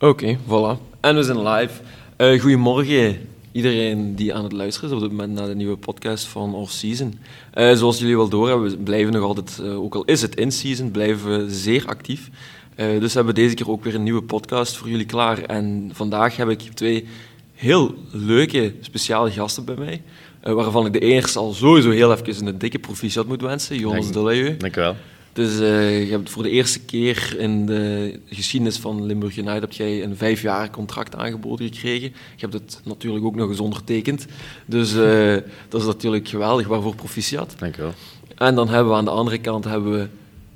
Oké, voilà. En we zijn live. Uh, goedemorgen iedereen die aan het luisteren is op dit moment naar de nieuwe podcast van Off Season. Uh, zoals jullie wel doorhebben, we blijven nog altijd, uh, ook al is het in season, blijven we zeer actief. dus we hebben deze keer ook weer een nieuwe podcast voor jullie klaar. En vandaag heb ik twee heel leuke, speciale gasten bij mij. waarvan ik de eerste al sowieso heel even een dikke proficiat moet wensen. Jonas Dank, Dank je wel. Dus uh, je hebt voor de eerste keer in de geschiedenis van Limburg United heb jij een vijfjarig contract aangeboden gekregen. Je hebt het natuurlijk ook nog eens ondertekend. Dus uh, dat is natuurlijk geweldig. Waarvoor proficiat. Dank je wel. En dan hebben we aan de andere kant hebben we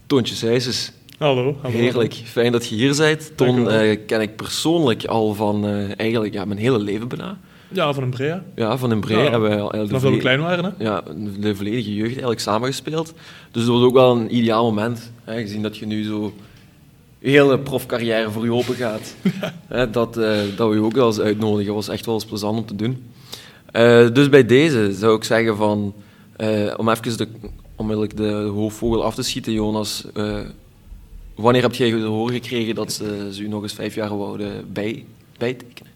Toontje Sijsens. Hallo, hallo. Heerlijk. Fijn dat je hier bent. Toon uh, ken ik persoonlijk al van eigenlijk ja, mijn hele leven bijna. Ja, van een Brea. Ja, van een Brea hebben we al... Vanaf we klein waren, hè? Ja, de volledige jeugd eigenlijk samengespeeld. Dus dat was ook wel een ideaal moment, hè, gezien dat je nu zo hele profcarrière voor je open gaat. hè, dat, uh, dat we je ook wel eens uitnodigen, was echt wel eens plezant om te doen. Uh, dus bij deze zou ik zeggen van... Uh, om even de, onmiddellijk de hoofdvogel af te schieten, Jonas. wanneer heb jij te horen gekregen dat ze, ze u nog eens vijf jaar wouden bij, bijtekenen?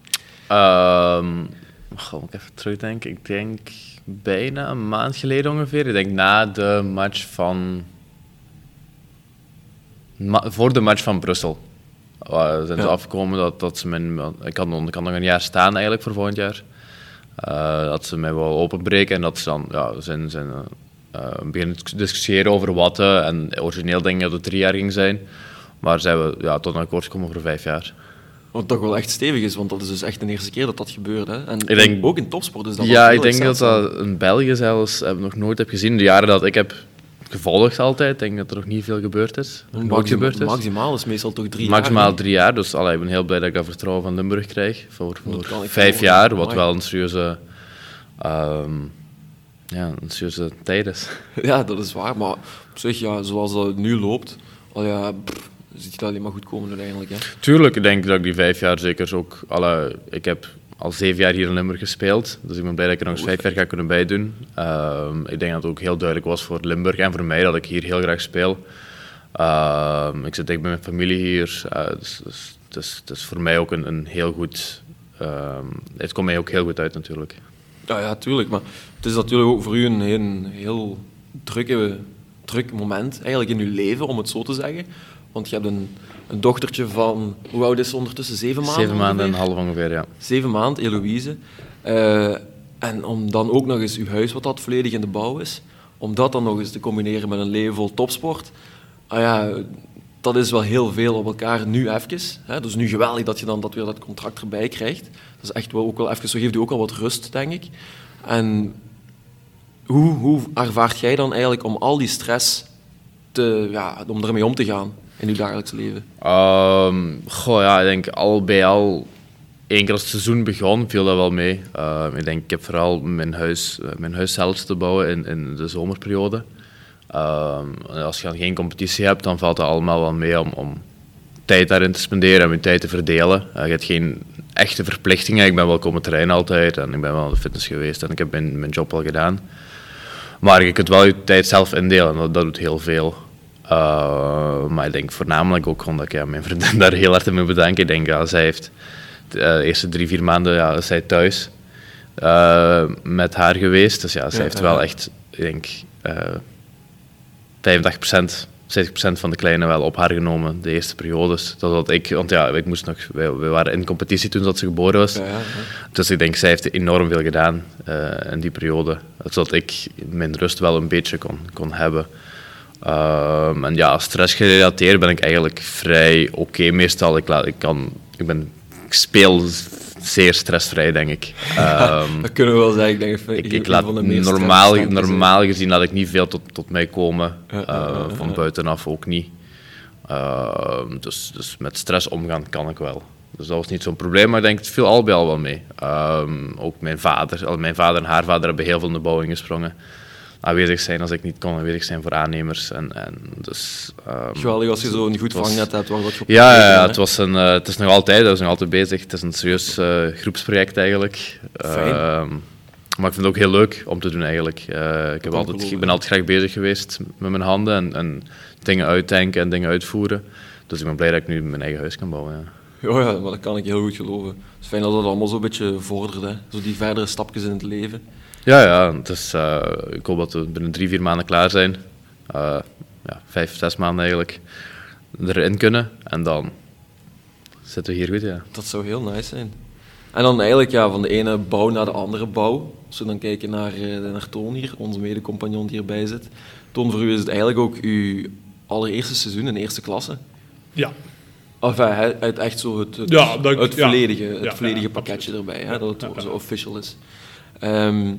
Um, Ga ik even terugdenken. Ik denk bijna een maand geleden ongeveer. Ik denk na de match van. voor de match van Brussel. Uh, zijn ze afgekomen dat, dat ze mijn. Ik kan, ik kan nog een jaar staan eigenlijk voor volgend jaar. Uh, dat ze mij wel openbreken en dat ze dan ja, zijn, zijn uh, beginnen te discussiëren over wat en origineel denk ik dat het drie jaar ging zijn. Maar zijn we ja, tot een akkoord gekomen voor vijf jaar. Wat toch wel echt stevig is, want dat is dus echt de eerste keer dat dat gebeurt. Hè? En ik denk, ook in topsport is dat Ja, ik denk dat dat in België zelfs heb nog nooit heb gezien. De jaren dat ik heb gevolgd altijd, denk dat er nog niet veel gebeurd is. Gebeurd is. Maximaal is meestal toch drie maximaal jaar? Maximaal drie jaar, dus allee, ik ben heel blij dat ik dat vertrouwen van Limburg krijg. Voor, voor vijf jaar, wat wel een serieuze... Um, ja, een serieuze tijd is. Ja, dat is waar, maar op zich, ja, zoals dat nu loopt... Al ja, ziet je dat alleen maar goed komen uiteindelijk. Hè? Tuurlijk, ik denk dat ik die vijf jaar zeker ook... Alle, ik heb al zeven jaar hier in Limburg gespeeld, dus ik ben blij dat ik er nog eens vijf jaar ga kunnen bijdoen. Uh, ik denk dat het ook heel duidelijk was voor Limburg en voor mij dat ik hier heel graag speel. Uh, ik zit dicht bij mijn familie hier, uh, dus, dus, dus, dus, voor mij ook een, een heel goed... Ehm, het komt mij ook heel goed uit natuurlijk. Ja, ja, tuurlijk. Maar het is natuurlijk ook voor u een, een heel drukke, druk moment eigenlijk in uw leven, om het zo te zeggen. Want je hebt een, een dochtertje van, hoe oud is ze ondertussen? Zeven maanden? Zeven maanden en een half ongeveer, ja. Zeven maanden, Eloïse. Uh, en om dan ook nog eens uw huis, wat dat volledig in de bouw is, om dat dan nog eens te combineren met een leven vol topsport, ah ja, dat is wel heel veel op elkaar nu even. Hè? Dus nu geweldig dat je dan dat weer dat contract erbij krijgt. Dat is echt wel ook wel even, zo geeft u ook al wat rust, denk ik. En hoe, hoe ervaart jij dan eigenlijk om al die stress te, ja, om ermee om te gaan? In uw dagelijks leven? Um, goh, ja, ik denk al bij al één keer als het seizoen begon, viel dat wel mee. Uh, ik denk, ik heb vooral mijn huis, eh, mijn huis zelfs te bouwen in, in de zomerperiode. Uh, als je dan geen competitie hebt, dan valt het allemaal wel mee om, om tijd daarin te spenderen en je tijd te verdelen. Uh, je hebt geen echte verplichtingen. Ik ben wel komen trainen altijd en ik ben wel in de fitness geweest en ik heb mijn, mijn job wel gedaan. Maar je kunt wel je tijd zelf indelen en dat, dat doet heel veel. Uh, maar ik denk voornamelijk ook omdat ik ja, mijn vriendin daar heel hard moet bedanken. Ik denk, ja, zij heeft de uh, eerste drie, vier maanden ja, zij thuis uh, met haar geweest. Dus ja, zij heeft wel echt, ik denk, 85%, 60% van de kleine wel op haar genomen, de eerste periodes. Dat had ik, want ja, ik moest nog, wij, waren in competitie toen dat ze geboren was. Dus ik denk, zij heeft enorm veel gedaan in die periode. Zodat ik mijn rust wel een beetje kon, kon hebben. Um, en ja, stressgerelateerd ben ik eigenlijk vrij oké meestal. Ik, laat, ik, kan, ik, ben, ik speel zeer stressvrij, denk ik. Um, dat kunnen we wel zeggen. Ik, denk, ik, ik laat normaal, normaal gezien dat ik niet veel tot, tot mij komen. Uh, van buitenaf ook niet. Uh, dus, dus met stress omgaan kan ik wel. Dus dat was niet zo'n probleem, maar ik denk, het viel al bij al wel mee. Um, ook mijn vader, mijn vader en haar vader hebben heel veel in de bouw ingesprongen aanwezig zijn als ik niet kon aanwezig zijn voor aannemers. En, en dus, um, Geweldig als je zo'n goed vangnet hebt. Wat je ja, ja, ja het, was een, uh, het is nog altijd, dat is nog altijd bezig. Het is een serieus uh, groepsproject eigenlijk. Uh, maar ik vind het ook heel leuk om te doen eigenlijk. Uh, ik, heb altijd, ik ben altijd graag bezig geweest met mijn handen en, en dingen uitdenken en dingen uitvoeren. Dus ik ben blij dat ik nu mijn eigen huis kan bouwen. Ja. Ja, ja, maar dat kan ik heel goed geloven. Het is fijn dat dat allemaal zo'n beetje vordert, hè. Zo die verdere stapjes in het leven. Ja, ja. Het is, eh, ik hoop dat we binnen drie, vier maanden klaar zijn. Eh, ja, vijf, zes maanden eigenlijk. Erin kunnen. En dan zitten we hier goed, ja. Dat zou heel nice zijn. En dan eigenlijk ja, van de ene bouw naar de andere bouw. Als we dan kijken naar, eh, naar Toon hier, onze mede-compagnon die hierbij zit. Toon, voor u is het eigenlijk ook uw allereerste seizoen in eerste klasse. Ja, Enfin, hè, het echt zo het, het, Ja, dat het ja. volledige, het volledige ja, pakketje erbij, hè, dat het Ja, ja. zo official is. Ehm,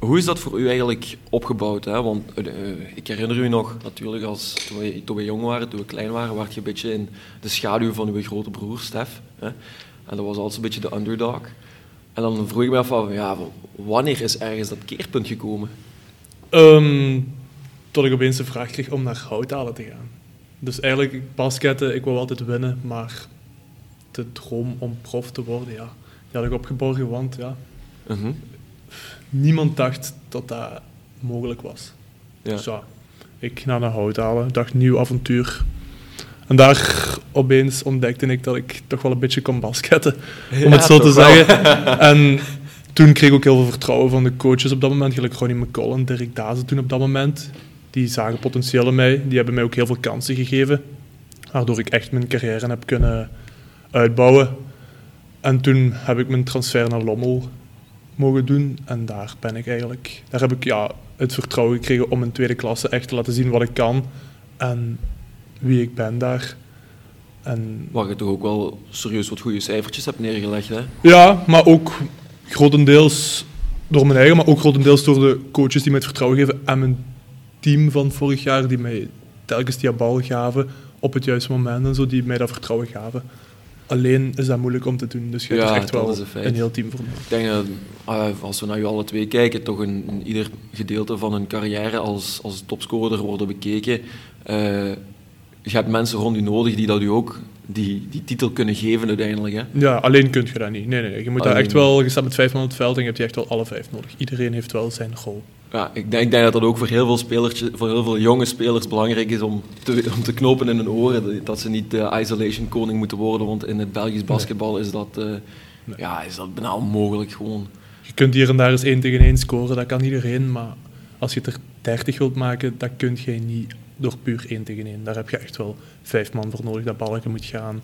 hoe is dat voor u eigenlijk opgebouwd? Hè? Want eh, ik herinner u nog, natuurlijk, als, toen, we, toen we jong waren, toen we klein waren, werd je een beetje in de schaduw van uw grote broer, Stef. Hè? En dat was altijd een beetje de underdog. En dan vroeg ik me af, van, ja, wanneer is ergens dat keerpunt gekomen? Ehm, tot ik opeens de vraag kreeg om naar Houthalen te gaan. Dus eigenlijk, basketten, ik wou altijd winnen, maar de droom om prof te worden, ja, die had ik opgeborgen, want ja, Mhm. Niemand dacht dat dat mogelijk was. Ja. Dus ja, ik ga naar Houthalen, dacht nieuw avontuur. En daar opeens ontdekte ik dat ik toch wel een beetje kon basketten, om het zo te wel. zeggen. En toen kreeg ik ook heel veel vertrouwen van de coaches op dat moment, gelijk Ronnie McCollum, Dirk Dazen toen op dat moment. Die zagen potentieel in mij, die hebben mij ook heel veel kansen gegeven, waardoor ik echt mijn carrière heb kunnen uitbouwen. En toen heb ik mijn transfer naar Lommel mogen doen en daar ben ik eigenlijk, daar heb ik ja, het vertrouwen gekregen om in tweede klasse echt te laten zien wat ik kan en wie ik ben daar. En Waar je toch ook wel serieus wat goede cijfertjes hebt neergelegd, hè? ja, maar ook grotendeels door mijn eigen, maar ook grotendeels door de coaches die mij het vertrouwen geven en mijn team van vorig jaar die mij telkens die bal gaven op het juiste moment en zo, die mij dat vertrouwen gaven. Alleen is dat moeilijk om te doen, dus je hebt Ja, echt wel een een heel team voor nodig. Ik denk dat eh, als we naar u alle twee kijken, toch een, een ieder gedeelte van hun carrière als, als topscorer worden bekeken. Eh, je hebt mensen rond u nodig die dat u ook die, die titel kunnen geven uiteindelijk. Hè? Ja, alleen kun je dat niet. Nee, nee. Je moet daar echt wel, je staat met vijf man op het veld en je hebt die echt wel alle vijf nodig. Iedereen heeft wel zijn rol. Ja, ik, denk, ik denk dat dat ook voor heel veel, voor heel veel jonge spelers belangrijk is om te, om te knopen in hun oren. Dat ze niet de isolation koning moeten worden, want in het Belgisch basketbal is dat, eh, ja, is dat bijna onmogelijk gewoon. Je kunt hier en daar eens één tegen één scoren, dat kan iedereen, maar als je het er 30 wilt maken, dat kun je niet door puur één tegen één. Daar heb je echt wel vijf man voor nodig, dat balletje moet gaan.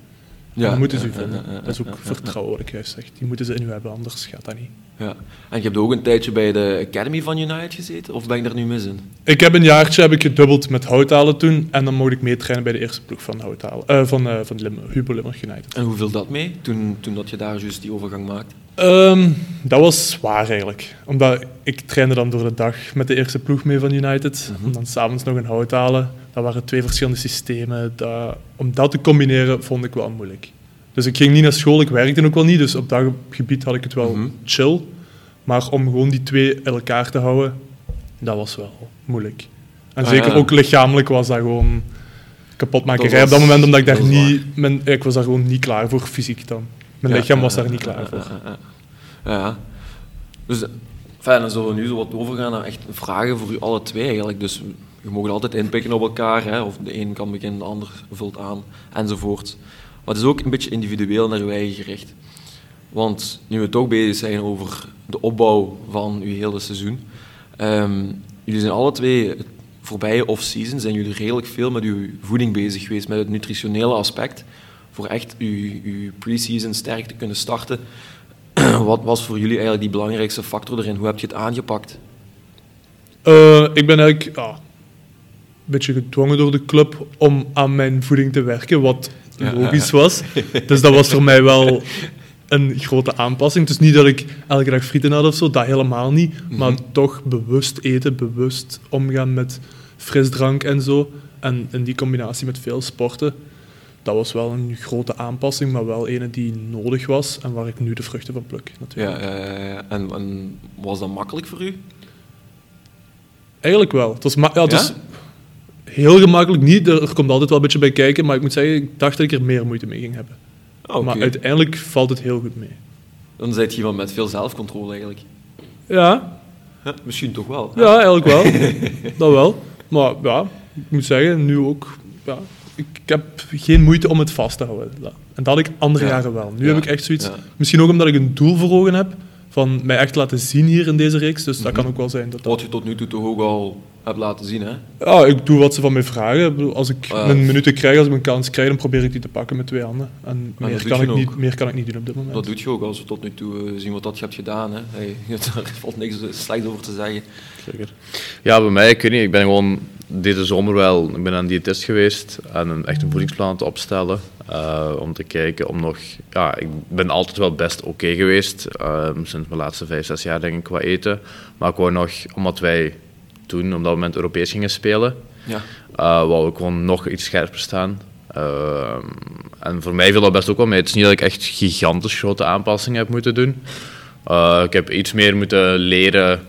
Ja, dan moeten ze u vinden. dat is ook ja, ja, vertrouwen wat ik juist zeg. Die moeten ze in u hebben, anders gaat dat niet. Ja. En je hebt ook een tijdje bij de Academy van United gezeten, of ben ik daar nu mis in? Ik heb een jaartje heb ik gedubbeld met Houthalen toen en dan mocht ik meetrainen bij de eerste ploeg van Houthalen, eh, van, eh van Lim Hubo Limburg United. En hoe viel dat mee, toen, toen dat je daar juist die overgang maakte? Ehm, dat was zwaar eigenlijk. Omdat ik trainde dan door de dag met de eerste ploeg mee van United. Om dan s'avonds nog een hout halen. Dat waren twee verschillende systemen. Dat, om dat te combineren vond ik wel moeilijk. Dus ik ging niet naar school, ik werkte ook wel niet. Dus op dat gebied had ik het wel Mhm. chill. Maar om gewoon die twee in elkaar te houden, dat was wel moeilijk. En Ah, zeker ja. ook lichamelijk was dat gewoon kapotmakerij op dat moment, omdat ik daar niet... Mijn, ik was daar gewoon niet klaar voor, fysiek dan. Mijn Ja, lichaam was daar niet klaar voor. Ja, ja. ja. Dus fijn, dan zullen we nu zo wat overgaan naar echt vragen voor u alle twee eigenlijk. Dus je mag altijd inpikken op elkaar, hè? of de een kan beginnen, de ander vult aan, enzovoort. Maar het is ook een beetje individueel naar uw eigen gericht. Want nu we toch bezig zijn over de opbouw van uw hele seizoen. ehm, jullie zijn alle twee, het voorbije off-season, zijn jullie redelijk veel met uw voeding bezig geweest, met het nutritionele aspect. Voor echt uw, pre-season sterk te kunnen starten. Wat was voor jullie eigenlijk die belangrijkste factor erin? Hoe heb je het aangepakt? Eh, ik ben eigenlijk beetje gedwongen door de club om aan mijn voeding te werken, wat logisch was. Dus dat was voor mij wel een grote aanpassing. Is niet dat ik elke dag frieten had of zo, dat helemaal niet. Maar Mhm. toch bewust eten, bewust omgaan met frisdrank en zo. En in die combinatie met veel sporten, dat was wel een grote aanpassing, maar wel een die nodig was en waar ik nu de vruchten van pluk. Natuurlijk. Ja, en, en was dat makkelijk voor u? Eigenlijk wel. Het was, ja, het was heel gemakkelijk niet. Er, er komt altijd wel een beetje bij kijken. Maar ik moet zeggen, ik dacht dat ik er meer moeite mee ging hebben. Ah, oké. Maar uiteindelijk valt het heel goed mee. Dan zijt je iemand met veel zelfcontrole eigenlijk. Ja, Ja, misschien toch wel. ja eigenlijk wel. dat wel. Maar ja, ik moet zeggen, nu ook. Ja, ik heb geen moeite om het vast te houden. En dat had ik andere Ja. jaren wel. Nu Ja. heb ik echt zoiets... Ja. Misschien ook omdat ik een doel voor ogen heb, van mij echt laten zien hier in deze reeks. Dus dat Mhm. kan ook wel zijn dat dat... Wat je tot nu toe toch ook al hebt laten zien, hè? Ja, ik doe wat ze van mij vragen. Als ik ja. mijn minuten krijg, als ik een kans krijg, dan probeer ik die te pakken met twee handen. En meer, kan je ik, niet, meer kan ik niet doen op dit moment. Dat doet je ook als we tot nu toe eh, zien wat dat je hebt gedaan. Hè? Hey, daar valt niks slechts over te zeggen. Zeker. Ja, bij mij, ik weet niet, ik ben gewoon deze zomer wel, ik ben aan een diëtist geweest en een, echt een voedingsplan het opstellen. eh, om te kijken, om nog, ja, ik ben altijd wel best oké geweest, eh, sinds mijn laatste vijf, zes jaar denk ik, qua eten. Maar ik wou nog, omdat wij toen op dat moment Europees gingen spelen, Ja. eh wou ik gewoon nog iets scherper staan. Eh, en voor mij viel dat best ook wel mee. Het is niet dat ik echt gigantisch grote aanpassingen heb moeten doen. Eh, ik heb iets meer moeten leren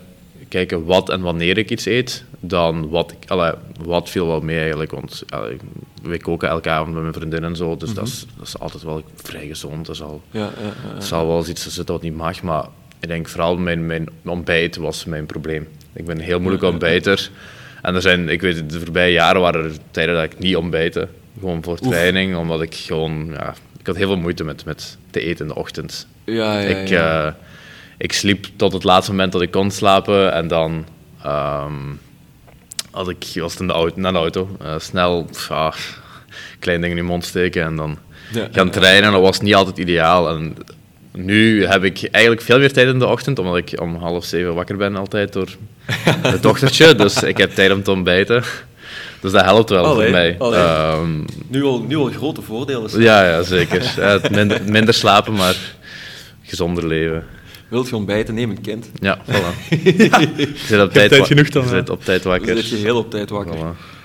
kijken wat en wanneer ik iets eet, dan wat ik... Allee, wat viel wel mee eigenlijk, want allee, wij koken elke avond met mijn vriendin en zo, dus dat, is, dat is altijd wel vrij gezond. Er zal, Ja, ja, ja, ja. zal wel eens iets zitten wat niet mag, maar ik denk vooral mijn, mijn ontbijt was mijn probleem. Ik ben heel moeilijk ontbijter. En er zijn, ik weet, de voorbije jaren waren er tijden dat ik niet ontbijtte. Gewoon voor Oef. training, omdat ik gewoon, ja, ik had heel veel moeite met, met te eten in de ochtend. Ja, ja, ik, ja. eh, ik sliep tot het laatste moment dat ik kon slapen en dan ehm, had ik, was het in de auto, naar de auto. eh, snel, pff, ah, klein ding in je mond steken en dan Ja, gaan trainen. Dat was niet altijd ideaal. En nu heb ik eigenlijk veel meer tijd in de ochtend, omdat ik om half zeven wakker ben altijd door het dochtertje. Dus ik heb tijd om te ontbijten. Dus dat helpt wel Allee, voor mij. Ehm, Nu al, nu al grote voordelen. ja, ja, zeker. Ja, minder, minder slapen, maar gezonder leven. Wilt je ontbijten? Neem een kind. Ja, voilà. Je zit op tijd, genoeg dan, je zit op tijd Dan wakker. zit je heel op tijd wakker. Voilà.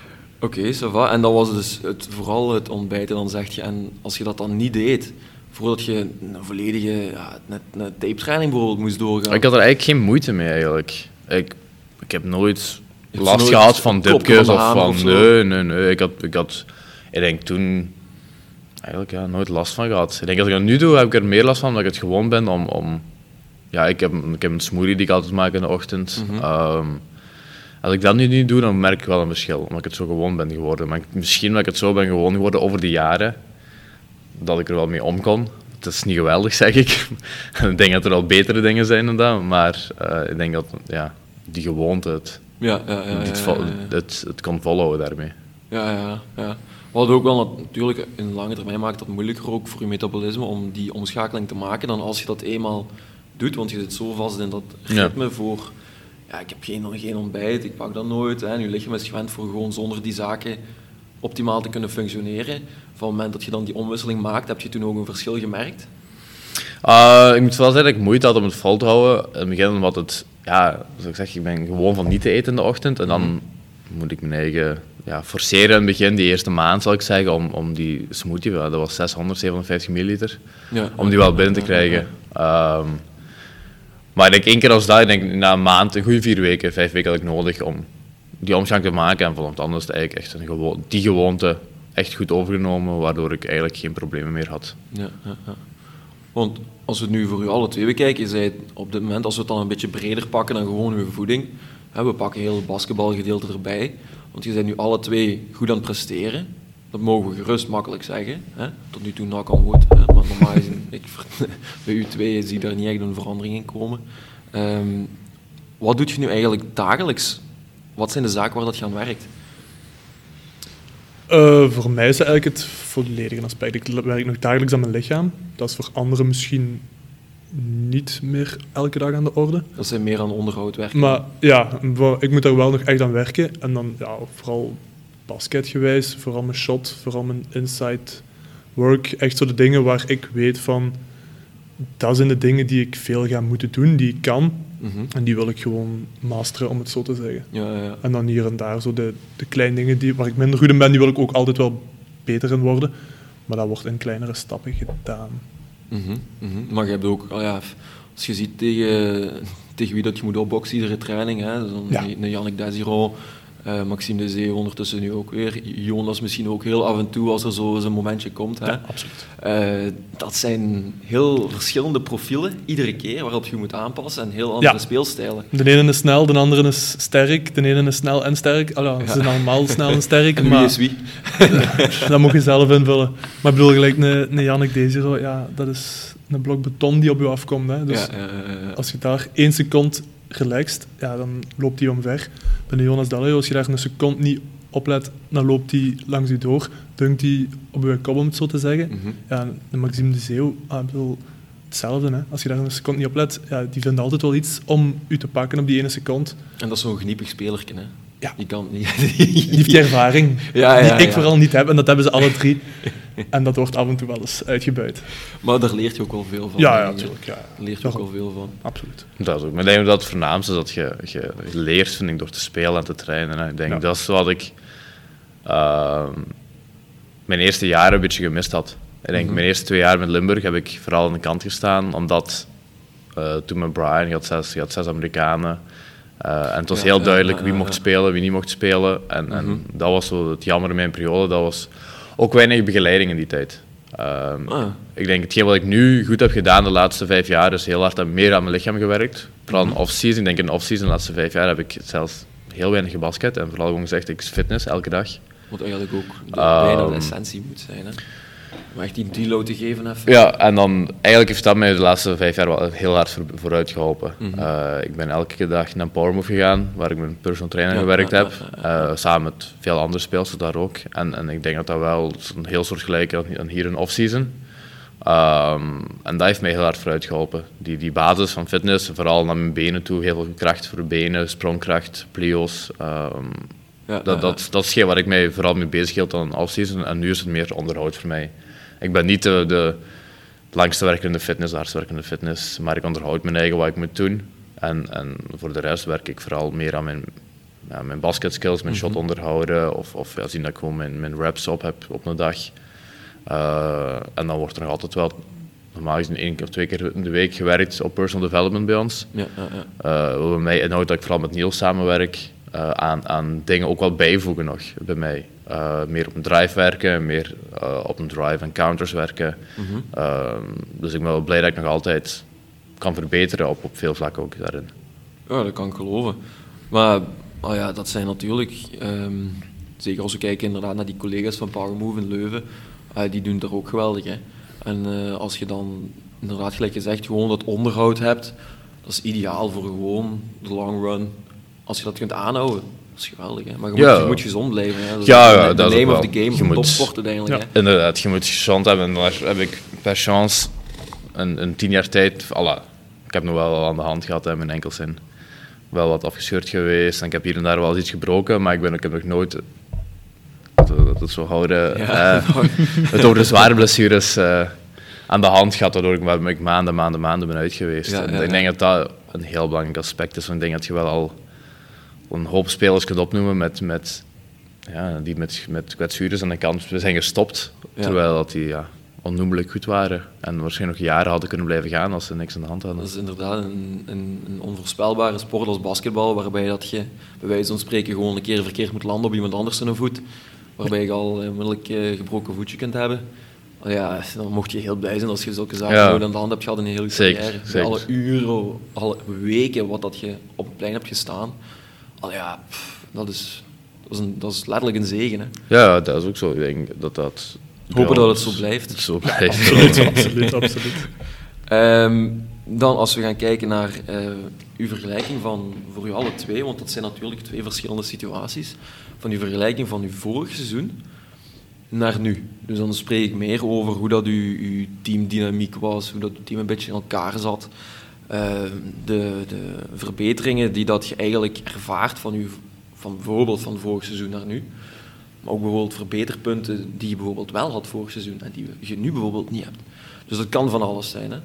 Oké, ça va. En dat was dus het, vooral het ontbijten, dan zeg je. En als je dat dan niet deed, voordat je een volledige ja, net, net tape-training bijvoorbeeld moest doorgaan. Ik had er eigenlijk geen moeite mee eigenlijk. Ik, ik heb nooit last nooit gehad van de of van... of nee, nee, nee. Ik had, ik had... Ik denk toen... Eigenlijk ja, nooit last van gehad. Ik denk als ik dat nu doe, heb ik er meer last van, omdat ik het gewoon ben om... om ja, ik heb, ik heb een smoothie die ik altijd maak in de ochtend. Mhm. Ehm, als ik dat nu niet doe, dan merk ik wel een verschil. Omdat ik het zo gewoon ben geworden. Maar misschien dat ik het zo ben gewoon geworden over de jaren, dat ik er wel mee om kon. Het is niet geweldig, zeg ik. ik denk dat er al betere dingen zijn dan dat. Maar eh, ik denk dat ja, die gewoonte het, Ja, ja, ja. het, kon volhouden daarmee. Ja, ja, ja. Wat ook wel nat- natuurlijk in lange termijn maakt dat moeilijker ook voor je metabolisme om die omschakeling te maken dan als je dat eenmaal doet, want je zit zo vast in dat ritme voor ja, ik heb geen, geen ontbijt, ik pak dat nooit. Hè. En je lichaam is gewend voor gewoon zonder die zaken optimaal te kunnen functioneren. Van het moment dat je dan die omwisseling maakt, heb je toen ook een verschil gemerkt? Uh, ik moet wel zeggen dat ik moeite had om het vol te houden. In het begin omdat het, ja, zoals ik zeg, ik ben gewoon van niet te eten in de ochtend. En dan moet ik mijn eigen ja, forceren in het begin, die eerste maand zal ik zeggen, om, om die smoothie, dat was 600, 750 milliliter, Ja. om die wel binnen te krijgen. Ehm, maar ik denk één keer als dat, denk na een maand, een goede vier weken, vijf weken had ik nodig om die omslag te maken. En van anders is eigenlijk echt een die gewoonte echt goed overgenomen, waardoor ik eigenlijk geen problemen meer had. Ja, ja, ja. Want als we het nu voor u alle twee bekijken, zei het op dit moment, als we het dan een beetje breder pakken dan gewoon uw voeding, hè, we pakken heel het basketbalgedeelte erbij, want je zijn nu alle twee goed aan het presteren. Dat mogen we gerust makkelijk zeggen. Hè? Tot nu toe nak al goed. Maar normaal gezien, ik, bij u twee zie daar niet echt een verandering in komen. Ehm, wat doet je nu eigenlijk dagelijks? Wat zijn de zaken waar dat je aan werkt? Eh, voor mij is dat eigenlijk het volledige aspect. Ik werk nog dagelijks aan mijn lichaam. Dat is voor anderen misschien niet meer elke dag aan de orde. Dat zijn meer aan onderhoud werken. Maar ja, ik moet daar wel nog echt aan werken. En dan ja, vooral basketgewijs, vooral mijn shot, vooral mijn inside work. Echt zo de dingen waar ik weet van, dat zijn de dingen die ik veel ga moeten doen, die ik kan. Mhm. En die wil ik gewoon masteren, om het zo te zeggen. Ja, ja, ja. En dan hier en daar, zo de, de kleine dingen die, waar ik minder goed in ben, die wil ik ook altijd wel beter in worden. Maar dat wordt in kleinere stappen gedaan. Mhm, mhm. Maar je hebt ook, oh ja, als je ziet tegen, tegen wie dat je moet opboksen, iedere training, hè, zo'n Ja. een Yannick Desiro, Eh, Maxime de Zee ondertussen nu ook weer. Jonas misschien ook heel af en toe als er zo eens een momentje komt. Hè. Ja, absoluut. Eh, dat zijn heel verschillende profielen, iedere keer, waarop je moet aanpassen en heel andere Ja. speelstijlen. De ene is snel, de andere is sterk. De ene is snel en sterk. Allee, ze zijn allemaal snel en sterk. En wie maar is wie? dat moet je zelf invullen. Maar ik bedoel, gelijk een, een Jannik Desiro, ja, dat is een blok beton die op je afkomt. Hè. Dus ja, als je daar één seconde relaxt, ja, dan loopt hij omver. Bij de Jonas Dalio, als je daar een seconde niet oplet, dan loopt hij langs je door. Dunkt hij op je kop, om het zo te zeggen. mhm. Ja, de Maxime de Zeeuw, ah, ik bedoel, hetzelfde. Hè. Als je daar een seconde niet oplet, ja, die vindt altijd wel iets om u te pakken op die ene seconde. En dat is zo'n geniepig spelertje. Hè. Ja. Die kan niet. Die heeft die ervaring, Ja, ja, die ik ja. vooral niet heb. En dat hebben ze alle drie. En dat wordt af en toe wel eens uitgebuit. Maar daar leert je ook wel veel van. Ja, natuurlijk. Ja, Daar leert je ook wel veel van. absoluut. Dat is ook. Maar ik denk dat het voornaamste is dat je, je leert vind ik, door te spelen en te trainen. Hè. Ik denk Ja. dat is wat ik ehm, mijn eerste jaren een beetje gemist had. Ik denk, Mhm. mijn eerste twee jaar met Limburg heb ik vooral aan de kant gestaan, omdat eh, toen met Brian, je had zes, je had zes Amerikanen. Eh, en het was Ja, heel duidelijk wie mocht spelen, wie niet mocht spelen. En, Mhm. en dat was zo het jammer in mijn periode. Dat was ook weinig begeleiding in die tijd. Ehm, Ah, ik denk, hetgeen wat ik nu goed heb gedaan de laatste vijf jaar, is heel hard aan, meer aan mijn lichaam gewerkt. Vooral in off-season. Ik denk in off-season de laatste vijf jaar heb ik zelfs heel weinig gebasket. En vooral gewoon gezegd, ik fitness elke dag. wat eigenlijk ook de, Ehm. bijna de essentie moet zijn. Hè. Om echt die deload te geven even. Ja, en dan eigenlijk heeft dat mij de laatste vijf jaar wel heel hard voor, vooruit geholpen. Mhm. Eh, ik ben elke dag naar Power Move gegaan, waar ik met een personal trainer Ja, gewerkt ja, heb. ja, eh, samen met veel andere speelsters daar ook. En, en ik denk dat dat wel een heel soort gelijk is aan hier in off-season. Ehm, en dat heeft mij heel hard vooruit geholpen. Die, die basis van fitness, vooral naar mijn benen toe, heel veel kracht voor benen, sprongkracht, plio's. ehm, dat, dat, dat is waar ik mij vooral mee bezig hield dan off-season. En nu is het meer onderhoud voor mij. Ik ben niet de, de langste werkende fitness, de hardst werkende fitness, maar ik onderhoud mijn eigen wat ik moet doen. En, en voor de rest werk ik vooral meer aan mijn, ja, mijn basket skills, mijn shot onderhouden. Of, of ja, zien dat ik gewoon mijn, mijn reps op heb op een dag. Eh, en dan wordt er nog altijd wel, normaal gezien één of twee keer in de week gewerkt op personal development bij ons. ja, ja, ja. Eh, wat bij mij inhoudt dat ik vooral met Niels samenwerk eh, aan, aan dingen ook wel bijvoegen nog bij mij. Eh, meer op een drive werken, meer eh, op een drive en counters werken. Mhm. Eh, dus ik ben wel blij dat ik nog altijd kan verbeteren op, op veel vlakken ook daarin. Ja, dat kan ik geloven. Maar oh ja, dat zijn natuurlijk, ehm, zeker als we kijken inderdaad naar die collega's van Power Move in Leuven, die doen het er ook geweldig. Hè. En als je dan inderdaad, gelijk gezegd, gewoon dat onderhoud hebt, dat is ideaal voor gewoon de long run. Als je dat kunt aanhouden, dat is geweldig. Hè. Maar je moet, Ja. je moet gezond blijven. Hè. Dat is Ja, de- ja, de dat is name of the wel. game Je moet- topsport uiteindelijk. Ja. Hè. Inderdaad, je moet gezond hebben. En daar heb ik per chance een, een tien jaar tijd... Alla, ik heb nog wel aan de hand gehad, hè, mijn enkels zijn wel wat afgescheurd geweest. En ik heb hier en daar wel eens iets gebroken, maar ik, ben, ik heb nog nooit... Dat, dat het zo houden... Ja. eh, het over de zware blessures eh, aan de hand gehad, waardoor ik, ik maanden, maanden, maanden ben uit geweest. Ja, en ja, ik denk dat dat een heel belangrijk aspect is. Want ik denk dat je wel al een hoop spelers kunt opnoemen met, met, ja, die met, met kwetsuren aan de kant zijn gestopt. Ja. Terwijl dat die ja, onnoemelijk goed waren. En waarschijnlijk nog jaren hadden kunnen blijven gaan als ze niks aan de hand hadden. Dat is inderdaad een, een, een onvoorspelbare sport als basketbal, waarbij dat je bij wijze van spreken gewoon een keer verkeerd moet landen op iemand anders zijn voet. Waarbij je al onmiddellijk eh, gebroken voetje kunt hebben. Ja, dan mocht je heel blij zijn als je zulke zaken Ja. aan de hand hebt gehad in je hele carrière. Zeker. Alle uren, alle weken wat dat je op het plein hebt gestaan. Al ja, pff, dat is, dat, is een, dat is letterlijk een zegen. Hè. Ja, dat is ook zo. Ik denk dat dat... Hopen dat het zo blijft. Zo blijft. Absoluut, absoluut, absoluut. Ehm, dan als we gaan kijken naar eh, uw vergelijking van voor u alle twee, want dat zijn natuurlijk twee verschillende situaties, van uw vergelijking van uw vorig seizoen naar nu. Dus dan spreek ik meer over hoe dat uw, uw teamdynamiek was, hoe dat uw team een beetje in elkaar zat, de, de verbeteringen die dat je eigenlijk ervaart van, uw, van bijvoorbeeld van vorig seizoen naar nu. Maar ook bijvoorbeeld verbeterpunten die je bijvoorbeeld wel had vorig seizoen en die je nu bijvoorbeeld niet hebt. Dus dat kan van alles zijn. Hè?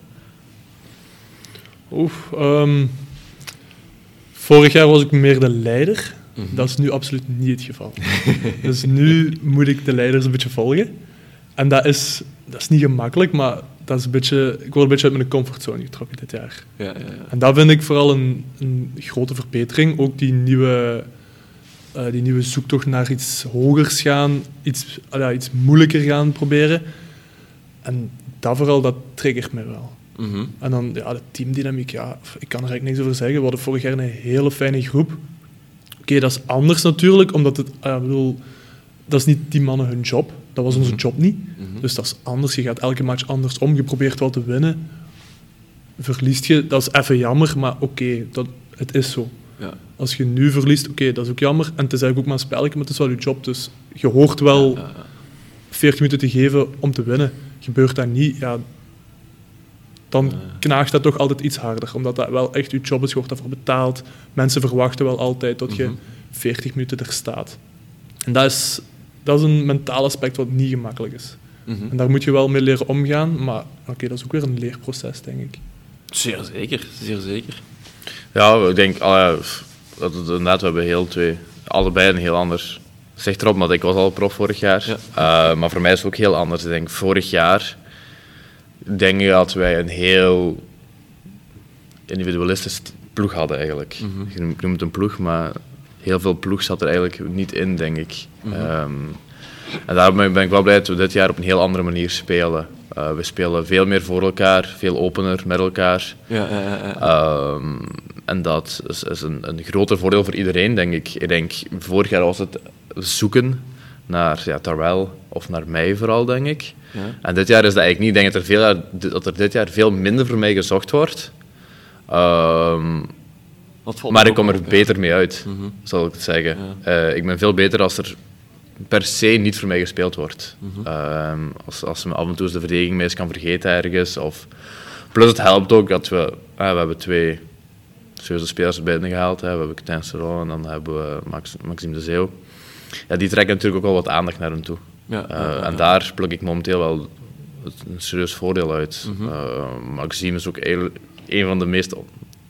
Oeh, ehm, vorig jaar was ik meer de leider. Dat is nu absoluut niet het geval. dus nu moet ik de leiders een beetje volgen. En dat is, dat is niet gemakkelijk, maar dat is een beetje, ik word een beetje uit mijn comfortzone getrokken dit jaar. Ja, ja, ja. En dat vind ik vooral een, een grote verbetering. Ook die nieuwe eh, die nieuwe zoektocht naar iets hogers gaan, iets, ah ja, iets moeilijker gaan proberen. En dat vooral, dat triggert mij wel. Mhm. En dan ja, de teamdynamiek, ja, ik kan er eigenlijk niks over zeggen. We hadden vorig jaar een hele fijne groep. Oké, dat is anders natuurlijk, omdat het, ik bedoel, dat is niet die mannen hun job. Dat was onze job niet. Mhm. Dus dat is anders. Je gaat elke match anders om. Je probeert wel te winnen. Verliest je, dat is even jammer, maar oké, dat het is zo. Ja. Als je nu verliest, oké, dat is ook jammer. En het is eigenlijk ook maar een spelletje, maar het is wel je job. Dus je hoort wel Ja, ja. 40 minuten te geven om te winnen. Gebeurt dat niet, ja, dan knaagt dat toch altijd iets harder. Omdat dat wel echt je job is, je wordt daarvoor betaald. Mensen verwachten wel altijd dat je Mhm. 40 minuten er staat. En dat is, dat is een mentaal aspect wat niet gemakkelijk is. Mhm. En daar moet je wel mee leren omgaan, maar oké, dat is ook weer een leerproces, denk ik. Zeer zeker, zeer zeker. Ja, ik denk ja, dat het inderdaad, we hebben heel twee, allebei een heel ander zicht erop, want ik was al prof vorig jaar. Eh, maar voor mij is het ook heel anders. Ik denk, vorig jaar denk ik dat wij een heel individualistisch ploeg hadden eigenlijk. Mhm. Je noemt- Ik noem het een ploeg, maar heel veel ploeg zat er eigenlijk niet in, denk ik. Mhm. Ehm, en daarom ben ik wel blij dat we dit jaar op een heel andere manier spelen. Eh, we spelen veel meer voor elkaar, veel opener met elkaar. Ja, ja, ja, ja. Ehm, en dat is, is een, een groter voordeel voor iedereen, denk ik. Ik denk, vorig jaar was het zoeken naar ja, of naar mij vooral, denk ik. Ja. En dit jaar is dat eigenlijk niet. Ik denk dat er, veel, dat er dit jaar veel minder voor mij gezocht wordt. Ehm, valt maar ik kom er beter mee uit, Mhm. zal ik het zeggen. Eh, ik ben veel beter als er per se niet voor mij gespeeld wordt. Mhm. Ehm, als, als me af en toe eens de verdediging mee kan vergeten ergens. Of... Plus het helpt ook dat we... ah, we hebben twee serieuze spelers binnen gehaald. Hè. We hebben Quentin Seron en dan hebben we Max, Maxime de Zeeuw. Ja, die trekken natuurlijk ook wel wat aandacht naar hem toe. Ja, Eh, ja, En daar pluk ik momenteel wel een serieus voordeel uit. Mhm. Eh, Maxime is ook een van de meest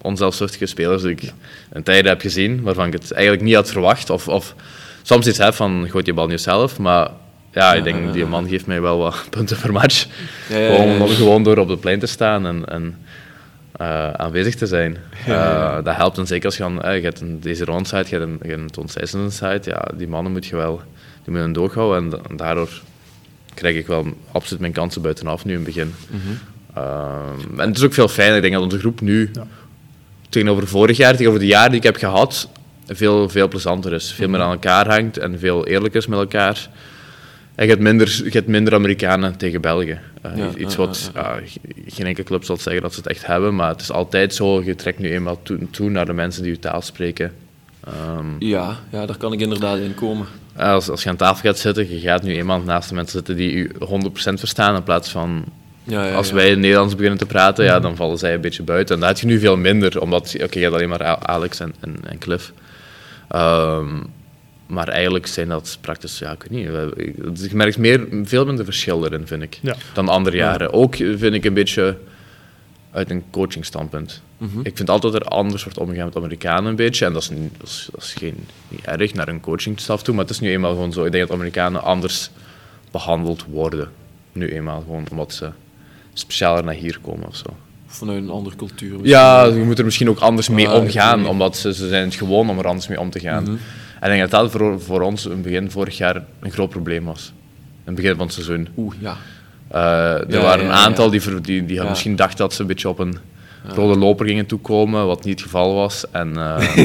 onzelfzuchtige spelers die ik in tijden heb gezien, waarvan ik het eigenlijk niet had verwacht. Of, of soms iets heb van, gooit je bal niet zelf, maar ja, ik denk, die man geeft mij wel wat punten per match. Ja, ja, ja, Gewoon, om gewoon door op de plein te staan en, en eh, aanwezig te zijn. Eh, dat helpt dan zeker als je, aan, eh, je hebt een, deze rondside, je hebt een, je hebt een side. Ja, die mannen moet je wel die moeten doog houden en daardoor krijg ik wel absoluut mijn kansen buitenaf nu in het begin. Mhm. Ehm, en het is ook veel fijner. Ik denk dat onze groep nu, Ja. Tegenover vorig jaar, tegenover de jaren die ik heb gehad, veel, veel plezanter is. Veel meer aan elkaar hangt en veel eerlijker is met elkaar. En je hebt minder, je hebt minder Amerikanen tegen België. Eh, Ja, iets wat ja, geen enkele club zal zeggen dat ze het echt hebben, maar het is altijd zo. Je trekt nu eenmaal toe, toe naar de mensen die je taal spreken. Ehm, Ja, ja, daar kan ik inderdaad in komen. als, als je aan tafel gaat zitten, je gaat nu eenmaal naast de mensen zitten die je 100% verstaan, in plaats van Ja, ja, als wij Nederlands beginnen te praten, ja, dan vallen zij een beetje buiten. En dat heb je nu veel minder, omdat oké, je hebt alleen maar Alex en, en, en Cliff. Ehm, maar eigenlijk zijn dat praktisch, ja, ik weet niet. ik- Je merkt meer, veel minder verschil erin, vind ik, Ja. dan andere jaren. Ook vind ik een beetje uit een coachingstandpunt. Mhm. Ik vind altijd dat er anders wordt omgegaan met Amerikanen een beetje. En dat is, niet, dat is, dat is geen, niet erg naar een coachingstaf toe, maar het is nu eenmaal gewoon zo. Ik denk dat Amerikanen anders behandeld worden. Nu eenmaal gewoon omdat ze specialer naar hier komen of zo. Vanuit een andere cultuur. misschien. Ja, je moet er misschien ook anders mee Ah, omgaan, omdat ze, ze zijn het gewoon om er anders mee om te gaan. Mhm. En ik denk dat dat voor, voor ons in het begin vorig jaar een groot probleem was. In het begin van het seizoen. Oeh, ja. Eh, er Ja, waren ja, een ja. aantal die, die, die Ja. misschien dachten dat ze een beetje op een rode loper gingen toekomen, wat niet het geval was. En, eh,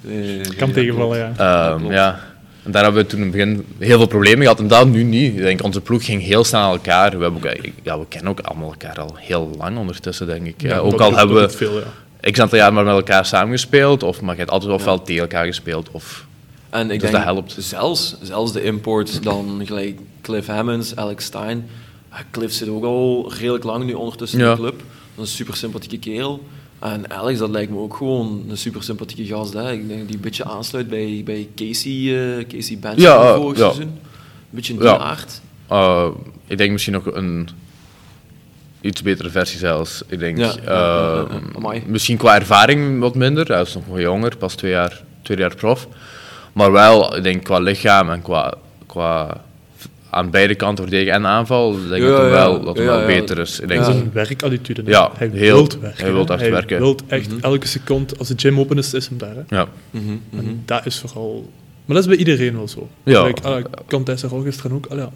Nee, Kan nee, tegenvallen, klopt. ja. Ehm, ja. En daar hebben we toen in het begin heel veel problemen gehad. En dat nu niet. Ik denk, onze ploeg ging heel snel aan elkaar. We, hebben ook, ja, we kennen ook allemaal elkaar al heel lang ondertussen, denk ik. Ja, ook al hebben we veel, ja. x aantal jaar maar met elkaar samengespeeld. Of, maar je hebt altijd ofwel tegen elkaar gespeeld. Of, En ik Dus denk, dat helpt. Zelfs, zelfs de import dan gelijk Cliff Hammonds, Alex Stein. Ja, Cliff zit ook al redelijk lang nu ondertussen in Ja. de club. Dat is een super sympathieke kerel. En Alex, dat lijkt me ook gewoon een super sympathieke gast. Hè. Ik denk die een beetje aansluit bij, bij Casey, eh Casey Benson Ja, eh, vorig ja. seizoen. Een beetje die Ja. aard. eh, ik denk misschien nog een iets betere versie zelfs. Ik denk, Ja, eh, misschien qua ervaring wat minder. Hij is nog wel jonger, pas twee jaar, twee jaar prof. Maar wel, ik denk qua lichaam en qua, qua aan beide kanten verdedigen en aanval, denk ik Ja, dat wel, dat wel ja. beter is. Ik denk Ja. Zijn werkattitude. hè. Ja, hij heel. wilt werken. Hij wilt echt hij werken. wilt echt Mhm. elke seconde, als de gym open is, is hem daar. Hè. ja. Mhm, mhm. En dat is vooral Maar dat is bij iedereen wel zo. Ja. Uh, Kantes er al gisteren ook. Allee, ja.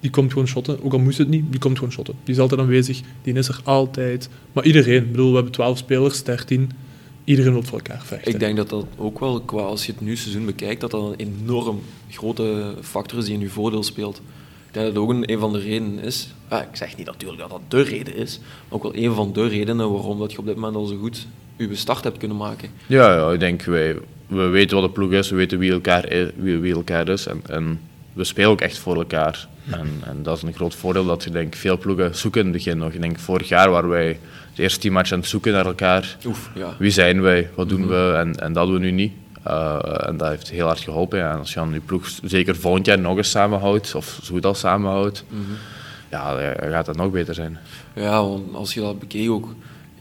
Die komt gewoon shotten, ook al moest het niet, die komt gewoon shotten. Die is altijd aanwezig, die is er altijd. Maar iedereen, ik bedoel, we hebben 12 spelers, 13. Iedereen wil voor elkaar vechten. Ik denk dat dat ook wel, qua, als je het nu seizoen bekijkt, dat dat een enorm grote factor is die in je voordeel speelt. Ik denk dat dat ook een, een van de redenen is. Ah, ik zeg niet natuurlijk dat dat de reden is, maar ook wel een van de redenen waarom dat je op dit moment al zo goed je start hebt kunnen maken. Ja, ja ik denk, wij, we weten wat de ploeg is, we weten wie elkaar is, wie, wie elkaar is en, en we spelen ook echt voor elkaar. En, en dat is een groot voordeel dat je denk, veel ploegen zoeken in het begin nog. Ik denk, vorig jaar waren wij de eerste team match aan het zoeken naar elkaar. Oef, ja. Wie zijn wij, wat doen we en, en dat doen we nu niet. Uh, en dat heeft heel hard geholpen. Ja. En als je dan je ploeg zeker volgend jaar nog eens samenhoudt, of zo goed als samenhoudt, Mhm. ja, dan gaat dat nog beter zijn. Ja, want als je dat bekeek ook,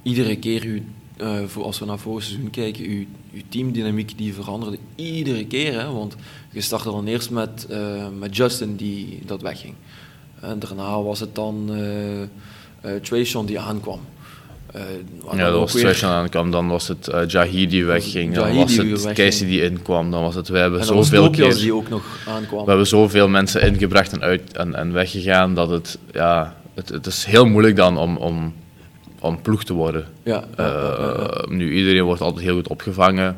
iedere keer, u, eh, als we naar vorig seizoen kijken, uw, uw teamdynamiek die veranderde iedere keer. Hè, want je startte dan eerst met, eh, met Justin die dat wegging. En daarna was het dan Trayshawn die aankwam. Ja, dat was aankwam, dan was het uh, Jahi die wegging, dan was het. Casey die inkwam, dan was het, we hebben zoveel keer... die ook nog aankwam. We hebben zoveel mensen ingebracht en, uit, en, en weggegaan dat het, ja, het, het is heel moeilijk dan om, om, om ploeg te worden. ja, ja, Nu, iedereen wordt altijd heel goed opgevangen.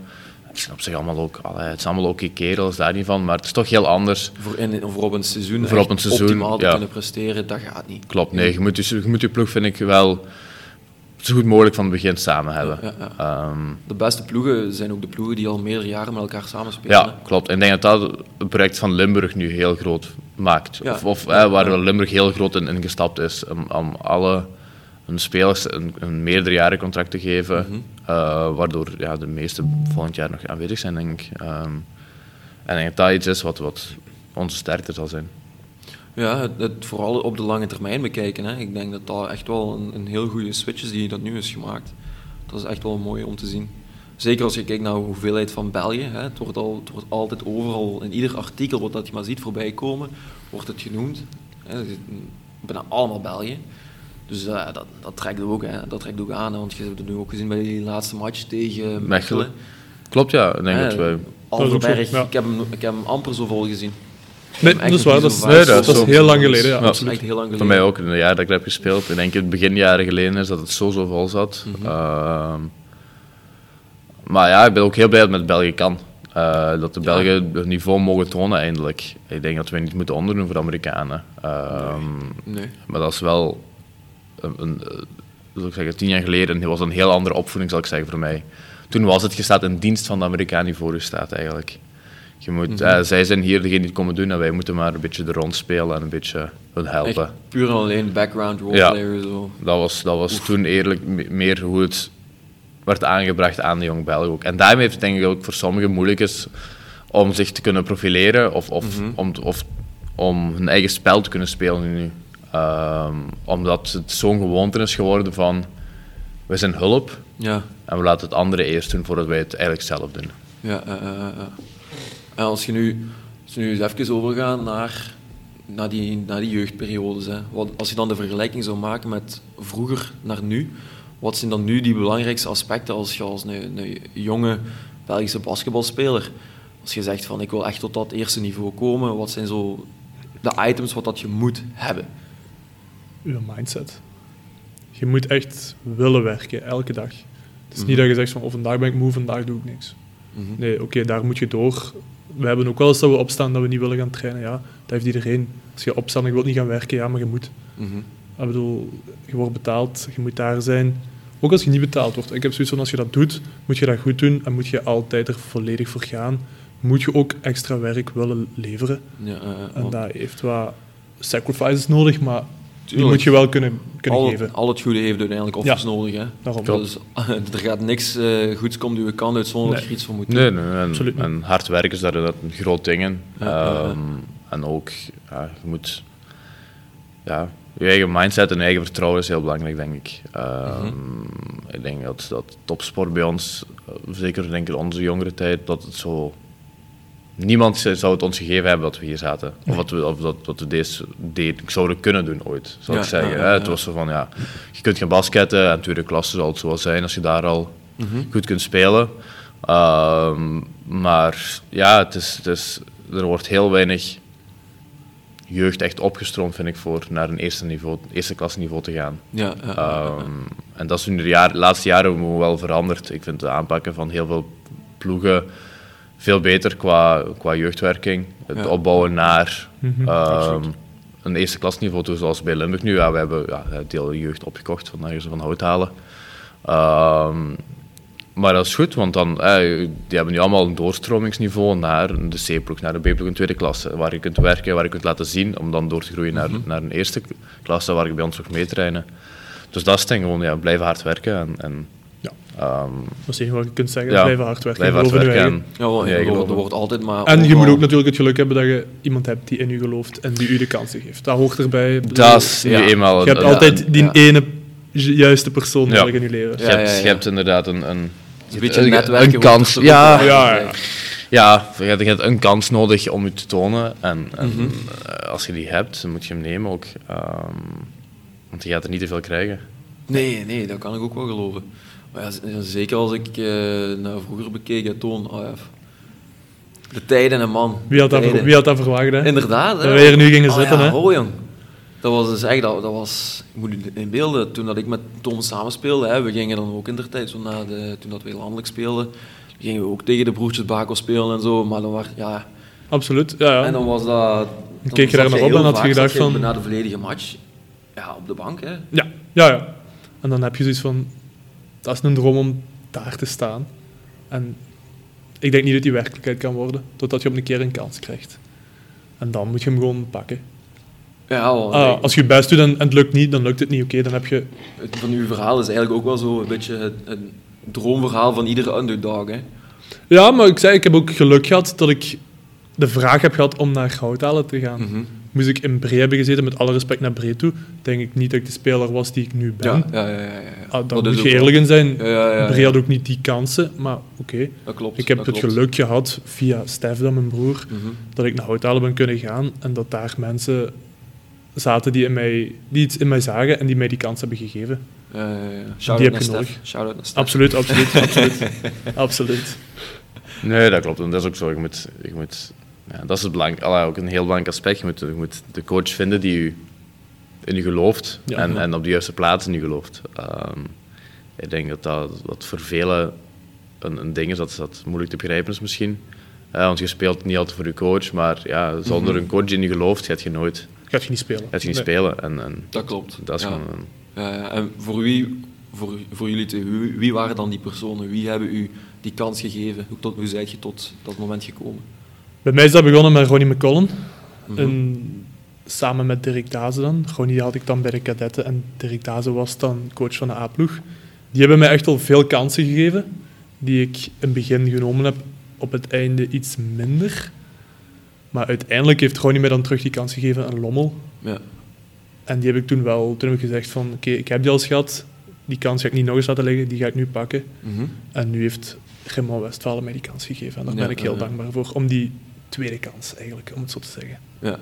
Zijn op zich allemaal ook, allee, het zijn allemaal oké kerels, daar niet van, maar het is toch heel anders. Voor, in, voor op een seizoen, Voor op een seizoen, optimaal te ja. kunnen presteren, dat gaat niet. Klopt, nee, je moet, je, je moet je ploeg, vind ik, wel zo goed mogelijk van het begin samen hebben. Ja, ja. Ehm, De beste ploegen zijn ook de ploegen die al meerdere jaren met elkaar samenspelen. Ja, hè. klopt. En ik denk dat dat het project van Limburg nu heel groot maakt. Of, of eh, waar Limburg heel groot in ingestapt is. Om, om alle hun spelers een, een meerdere jaren contract te geven. Mhm. eh, waardoor ja, de meeste volgend jaar nog aanwezig zijn, denk ik. Ehm, en ik denk dat dat iets is wat, wat onze sterkte zal zijn. Ja, het, het vooral op de lange termijn bekijken. Hè. Ik denk dat dat echt wel een, een heel goede switch is die dat nu is gemaakt. Dat is echt wel mooi om te zien. Zeker als je kijkt naar de hoeveelheid van België. Hè. Het, wordt al, het wordt altijd overal, in ieder artikel wat dat je maar ziet voorbij komen, wordt het genoemd. Hè. Zit Bijna allemaal België. Dus eh, dat, dat trekt ook, hè. dat trekt ook aan. hè, Want je hebt het nu ook gezien bij die laatste match tegen Mechelen. Mechelen. Klopt, ja. Ik denk dat wij... Alverberg, Ja. ik, heb hem, ik heb hem amper zo vol gezien. Nee, dat is waar. Dat is, Nee, dat is heel lang geleden, ja, Ja. Dat is absoluut. echt heel lang Voor geleden. mij ook, in de jaar dat ik heb gespeeld. Ik denk het beginjaren geleden is dat het zo zo vol zat. Mhm. Ehm, maar ja, ik ben ook heel blij dat het met België kan. Eh, dat de Ja. Belgen het niveau mogen tonen eindelijk. Ik denk dat we niet moeten onderdoen voor de Amerikanen. Ehm, Nee. Maar dat is wel, een, eh, zal ik zeggen, tien jaar geleden was een heel andere opvoeding, zal ik zeggen, voor mij. Toen was het, je staat in dienst van de Amerikanen die voor je staat eigenlijk. Je moet, Mhm. eh, zij zijn hier degene die het komen doen en wij moeten maar een beetje de rond spelen en een beetje hun helpen. Echt puur en alleen background Ja. roleplayer. Zo. Dat was, dat was toen eerlijk me- meer hoe het werd aangebracht aan de jong Belgen ook. En daarmee heeft het denk ik ook voor sommigen moeilijk is om zich te kunnen profileren of, of, Mhm. om, of om hun eigen spel te kunnen spelen nu. Ehm, omdat het zo'n gewoonte is geworden van we zijn hulp Ja, en we laten het andere eerst doen voordat wij het eigenlijk zelf doen. ja, ja. En als je nu, als we nu eens even overgaan naar, naar, die, naar die jeugdperiodes. Hè. Wat, als je dan de vergelijking zou maken met vroeger naar nu, wat zijn dan nu die belangrijkste aspecten als je als een, een jonge Belgische basketbalspeler, als je zegt van ik wil echt tot dat eerste niveau komen, wat zijn zo de items wat dat je moet hebben? Uw mindset. Je moet echt willen werken, elke dag. Het is Mhm. niet dat je zegt van, oh, vandaag ben ik moe, vandaag doe ik niks. Mhm. Nee, oké, daar moet je door. We hebben ook wel eens dat we opstaan dat we niet willen gaan trainen. Ja, dat heeft iedereen. Als je opstaat en je wilt niet gaan werken, ja, maar je moet. Mhm. Ik bedoel, je wordt betaald, je moet daar zijn. Ook als je niet betaald wordt. Ik heb zoiets van, als je dat doet, moet je dat goed doen en moet je altijd er volledig voor gaan. Moet je ook extra werk willen leveren. Ja, En dat heeft wat sacrifices nodig, maar die moet je wel kunnen, kunnen al, geven. al het goede heeft uiteindelijk offers nodig. Hè? Daarom. Dus er gaat niks eh, goeds komen die we kan uit zonder dat je er iets voor moet doen. Nee, nee, en, Absoluut niet. en hard werken is daar een groot ding in. Ja, ja, ja. Ehm, En ook, ja, je moet... Ja, je eigen mindset en je eigen vertrouwen is heel belangrijk, denk ik. Ehm, Ik denk dat, dat topsport bij ons, eh, zeker denk ik in onze jongere tijd, dat het zo... Niemand zou het ons gegeven hebben dat we hier zaten. Of, wat we, of dat, dat we deze deed, zouden kunnen doen ooit, zou Ja, ik zeggen. ja, hè. ja, Het was zo van, ja, je kunt gaan basketten en tweede klasse zal het zo wel zijn als je daar al Mhm. goed kunt spelen. Ehm, maar ja, het is, het is, er wordt heel weinig jeugd echt opgestroomd, vind ik, voor naar een eerste, niveau, eerste klasse niveau te gaan. Ja, Ehm, en dat is in de, jaar, de laatste jaren wel veranderd. Ik vind de aanpakken van heel veel ploegen veel beter qua, qua jeugdwerking. Het Ja. opbouwen naar Mhm, ehm, een eerste klasniveau, toe, zoals bij Limburg nu. Ja, we hebben ja, het hele jeugd opgekocht, vandaar ze van hout halen. Ehm, maar dat is goed, want dan, eh, die hebben nu allemaal een doorstromingsniveau naar de C-ploeg, naar de B-ploeg in tweede klasse, waar je kunt werken, waar je kunt laten zien, om dan door te groeien naar, naar een eerste klasse, waar je bij ons nog mee trainen. Dus dat is het ding, gewoon ja, blijven hard werken en, en Ja. ehm, Dat is het enige wat je kunt zeggen. ja, blijven hard werken. blijven hard je Ja, er, geloof wordt, altijd maar... En je moet ook natuurlijk het geluk hebben dat je iemand hebt die in u gelooft en die u de kansen geeft. Dat hoort erbij. dat is nu Ja. eenmaal... je hebt altijd die ja. ene ju- juiste persoon Ja. nodig in je leven. Je, Ja, hebt, ja, ja. je hebt inderdaad een, een, Een beetje een, netwerken een hoort kans. Ja. Ja, ja. Ja, je hebt, je hebt een kans nodig om je te tonen. En, en Mhm. eh, als je die hebt, dan moet je hem nemen ook. Ehm, want je gaat er niet te veel krijgen. Nee, nee, dat kan ik ook wel geloven. Maar ja, zeker als ik eh, naar vroeger bekeek, hè, Toon. oh ja, de tijden en man. Wie had dat, ver- wie had dat verwacht? Hè? Inderdaad. Dat hier nu gingen Oh zitten, ja, hè? ho, jong. Dat was dus echt, dat, dat was, ik moet u in beelden, toen dat ik met Tom samenspeelde, hè, we gingen dan ook in de tijd, zo na de, toen dat we landelijk speelden, gingen we ook tegen de broertjes Bako spelen en zo, maar dan was, ja, Absoluut. Ja, ja. en dan was dat... dan keek je daar naar op en had je gedacht van- Na de volledige match, ja, op de bank, hè. Ja, ja, ja. En dan heb je zoiets van... Dat is een droom om daar te staan. En ik denk niet dat die werkelijkheid kan worden, totdat je op een keer een kans krijgt. En dan moet je hem gewoon pakken. Ja, wel, Ah, als je je best doet en, en het lukt niet, dan lukt het niet. Oké, dan heb je... het van uw verhaal is eigenlijk ook wel zo een beetje het, het droomverhaal van iedere underdog, hè. Ja, maar ik zei, ik heb ook geluk gehad dat ik de vraag heb gehad om naar Gouthalen te gaan. Mhm. Moest ik in Bree hebben gezeten, met alle respect naar Bree toe, denk ik niet dat ik de speler was die ik nu ben. Ja, ja, ja, ja, ja. Ah, daar Dat is moet je eerlijk in zijn. Ja, ja, ja, Bree ja. had ook niet die kansen, maar oké. Dat klopt. Ik heb het klopt. geluk gehad, via Stef dan, mijn broer, Mhm. dat ik naar Houthalen ben kunnen gaan en dat daar mensen zaten die, in mij, die iets in mij zagen en die mij die kans hebben gegeven. Ja, ja, ja. Die Shout-out heb je nodig. Shout-out naar Stef. Absoluut, absoluut, absoluut. absoluut. Nee, dat klopt. En dat is ook zo. Je moet, je moet, ja, dat is het belang, allee, ook een heel belangrijk aspect. Je moet, je moet de coach vinden die u, in u gelooft Ja. en, en op de juiste plaats in u gelooft. Ehm, ik denk dat dat, dat voor velen een, een ding is dat, dat moeilijk te begrijpen is misschien. Eh, want je speelt niet altijd voor je coach, maar ja, zonder Mhm. een coach die in je gelooft, gaat je nooit Gaat je niet spelen. gaat je niet Nee. spelen. En, en Dat klopt. dat is ja. gewoon een- Ja, ja. En voor wie, voor, voor jullie twee, wie, wie waren dan die personen? Wie hebben u die kans gegeven? Hoe, tot, hoe zijt je tot dat moment gekomen? Bij mij is dat begonnen met Ronnie McCollum. Mhm. En samen met Dirk Dazen dan. Ronnie had ik dan bij de kadetten en Dirk Dazen was dan coach van de A-ploeg. Die hebben mij echt al veel kansen gegeven, die ik in het begin genomen heb, op het einde iets minder. Maar uiteindelijk heeft Ronnie mij dan terug die kans gegeven aan Lommel. Ja. En die heb ik toen wel toen heb ik gezegd van, oké, ik heb die al gehad, die kans ga ik niet nog eens laten liggen, die ga ik nu pakken. Mhm. En nu heeft Raymond Westphalen mij die kans gegeven. En daar Ja, ben ik heel ja. dankbaar voor, om die tweede kans eigenlijk, om het zo te zeggen. Ja.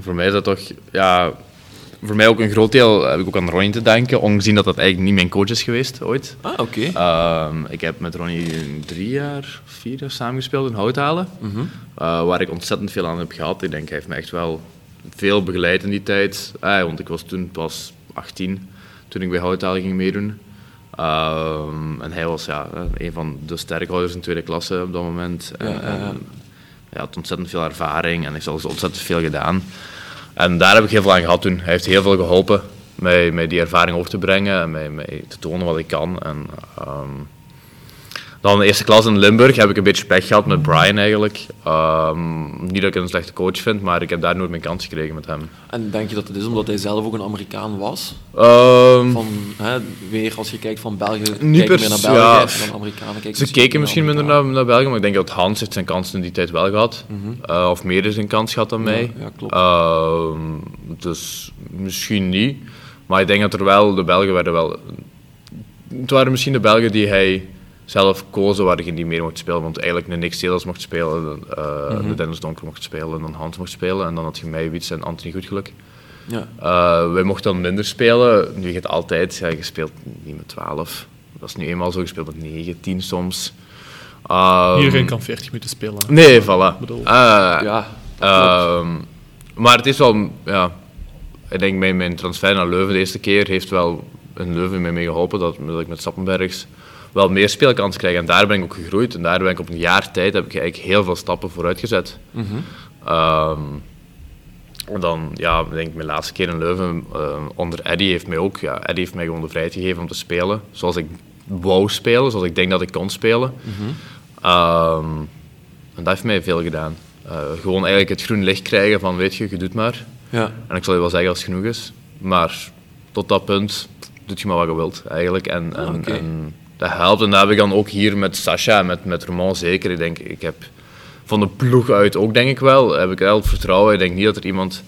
Voor mij is dat toch, ja, voor mij ook een groot deel heb ik ook aan Ronnie te denken, ongezien dat dat eigenlijk niet mijn coach is geweest ooit. Ah, oké. Ehm, ik heb met Ronnie drie jaar, vier jaar samengespeeld in Houthalen, Mhm. eh, waar ik ontzettend veel aan heb gehad. Ik denk, hij heeft me echt wel veel begeleid in die tijd, eh, want ik was toen pas 18 toen ik bij Houthalen ging meedoen. Ehm, en hij was ja, eh, een van de sterkhouders in tweede klasse op dat moment. En, Ja, en hij had ontzettend veel ervaring en heeft al ontzettend veel gedaan. En daar heb ik heel veel aan gehad toen. Hij heeft heel veel geholpen mij, mij die ervaring over te brengen en mij, te tonen wat ik kan. En, ehm, dan de eerste klas in Limburg heb ik een beetje pech gehad met Brian eigenlijk. Ehm, niet dat ik een slechte coach vind, maar ik heb daar nooit mijn kans gekregen met hem. En denk je dat het is omdat hij zelf ook een Amerikaan was? Ehm, Van, hè, weer als je kijkt van België, Niet meer naar België ja. dan Amerikanen kijken. ze keken misschien minder naar, naar België, maar ik denk dat Hans heeft zijn kansen in die tijd wel gehad. Eh, of meer zijn kans gehad dan mij. Ja, ja, klopt. Ehm, dus misschien niet. Maar ik denk dat er wel, de Belgen werden wel... Het waren misschien de Belgen die hij zelf kozen waar hij niet meer mocht spelen. Want eigenlijk een Nick Steelers mocht spelen, eh, Mhm. de Dennis Donker mocht spelen, en dan Hans mocht spelen. En dan had je mij, Wiets en Anthony Goedgeluk. Ja. Eh, wij mochten dan minder spelen. Nu je het altijd, ja, je speelt niet met 12. Dat is nu eenmaal zo, je speelt met 9, 10 soms. Ehm, Iedereen kan 40 minuten spelen. Nee, voilà. Ik bedoel- Eh, Ja. Ehm, maar het is wel, ja, ik denk mijn, mijn transfer naar Leuven de eerste keer heeft wel in Leuven mij mee geholpen dat, dat ik met Stappenbergs wel meer speelkansen krijg. En daar ben ik ook gegroeid. En daar ben ik op een jaar tijd heb ik eigenlijk heel veel stappen vooruit gezet. Mhm. Ehm, en dan, ja, ik denk mijn laatste keer in Leuven eh, onder Eddy heeft mij ook, ja, Eddy heeft mij gewoon de vrijheid gegeven om te spelen zoals ik wou spelen, zoals ik denk dat ik kon spelen. Ehm, en dat heeft mij veel gedaan. Eh, gewoon eigenlijk het groen licht krijgen van, weet je, je doet maar. Ja. En ik zal je wel zeggen als het genoeg is. Maar tot dat punt doet je maar wat je wilt, eigenlijk. En, en dat helpt. En dat heb ik dan ook hier met Sascha en met, met Roman zeker. Ik denk, ik heb van de ploeg uit ook, denk ik wel, heb ik heel het vertrouwen. Ik denk niet dat er iemand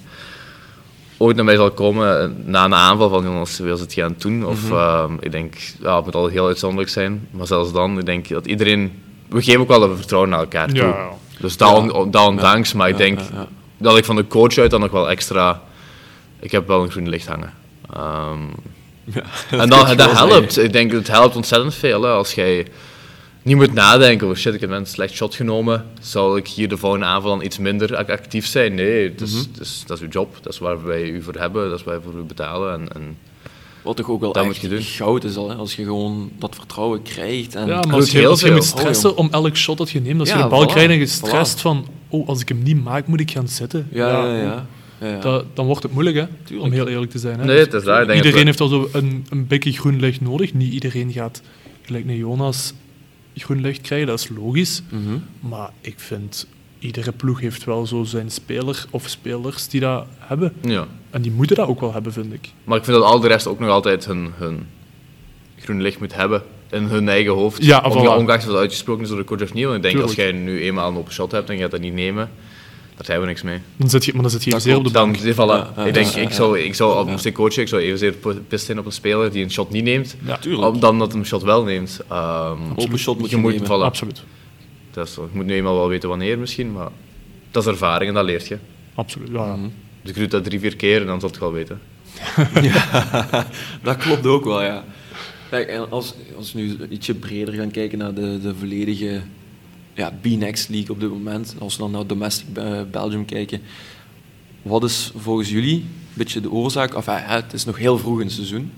ooit naar mij zal komen na een aanval van, jongens, wil ze het gaan doen? Of ehm, ik denk, ja, het moet al heel uitzonderlijk zijn. Maar zelfs dan, ik denk dat iedereen... We geven ook wel dat vertrouwen naar elkaar toe. Ja. Dus dat, on- dat ondanks, maar ik Ja, denk ja, ja. dat ik van de coach uit dan nog wel extra... Ik heb wel een groen licht hangen. Ehm, Ja, en dat, dat helpt. Ik denk, het helpt ontzettend veel. Hè. Als jij niet moet nadenken, oh shit, ik heb een slecht shot genomen. Zal ik hier de volgende aanval dan iets minder ac- actief zijn? Nee, het is, Mhm. het is, dat is uw job. Dat is waar wij u voor hebben. Dat is waar wij voor u betalen. En, en Wat toch ook wel Dat echt moet je doen. goud is al, hè, als je gewoon dat vertrouwen krijgt. En Ja, maar als je, heel als je moet stressen Oh, om elk shot dat je neemt, als je de bal voilà, krijgt en je voilà. stresst van, oh, als ik hem niet maak, moet ik gaan zitten. ja, ja, ja. ja, ja. Dat, dan wordt het moeilijk, hè, Tuurlijk. om heel eerlijk te zijn. Hè. nee, het is daar. Denk iedereen heeft al zo een, een beetje groen licht nodig. Niet iedereen gaat, gelijk naar Jonas, groen licht krijgen. Dat is logisch. Mhm. Maar ik vind, iedere ploeg heeft wel zo zijn speler of spelers die dat hebben. ja. En die moeten dat ook wel hebben, vind ik. Maar ik vind dat al de rest ook nog altijd hun, hun groen licht moet hebben. In hun eigen hoofd. Ja, ongeacht of dat uitgesproken is door de coach of niet. Want ik denk, Tuurlijk. als jij nu eenmaal een open shot hebt en je gaat dat niet nemen, daar zijn we niks mee. Dan zit je, maar dan zit je Dat zeer op de bank. Dan, voilà. Ja, ja, ik denk, ja, ik ja. zou, ik zou, als Ja. moest ik coachen, ik zou evenzeer pist zijn op een speler die een shot niet neemt, Ja, Tuurlijk. dan dat hij een shot wel neemt. Ehm, Open shot moet je je moet, nemen. voilà. absoluut. Dat is, zo. je moet nu eenmaal wel weten wanneer misschien, maar dat is ervaring en dat leert je. absoluut ja, ja. Mhm. Dus ik doe dat drie, vier keer en dan zal het wel weten. Ja, dat klopt ook wel, ja. Kijk, en als, als we nu ietsje breder gaan kijken naar de, de volledige ja, B-Next League op dit moment, als we dan naar Domestic eh, Belgium kijken, wat is volgens jullie een beetje de oorzaak, enfin, hè, het is nog heel vroeg in het seizoen,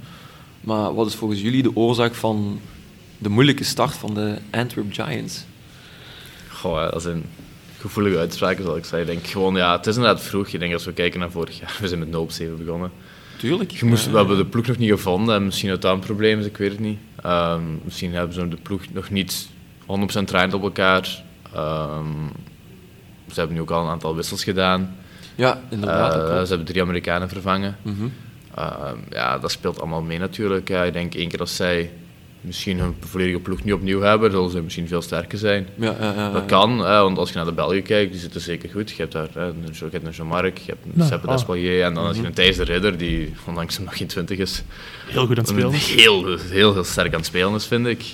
maar wat is volgens jullie de oorzaak van de moeilijke start van de Antwerp Giants? Goh, ja, dat een gevoelige uitspraak, zoals ik zei. Ik denk gewoon, ja, het is inderdaad vroeg. Ik denk als we kijken naar vorig jaar, we zijn met 0 op 7 begonnen. Tuurlijk. Je moest, we hebben de ploeg nog niet gevonden en misschien dat dat een probleem is, ik weet het niet. Ehm, misschien hebben ze de ploeg nog niet 100% draaiend op elkaar. Ehm, ze hebben nu ook al een aantal wissels gedaan. Ja, inderdaad. Eh, ze hebben drie Amerikanen vervangen. Mhm. Ehm, ja, dat speelt allemaal mee natuurlijk. Ik denk één keer als zij misschien hun volledige ploeg niet opnieuw hebben, zullen ze misschien veel sterker zijn. Ja, ja, ja, Dat ja. kan, want als je naar de Belgen kijkt, die zitten zeker goed. Je hebt daar je hebt een Jean-Marc, je hebt een Nou, Seppe ah. Despalier en dan heb je Mhm. een Thijs de Ridder, die ondanks hem nog geen 20 is, Heel goed aan het spelen. heel, heel, heel sterk aan het spelen is, vind ik.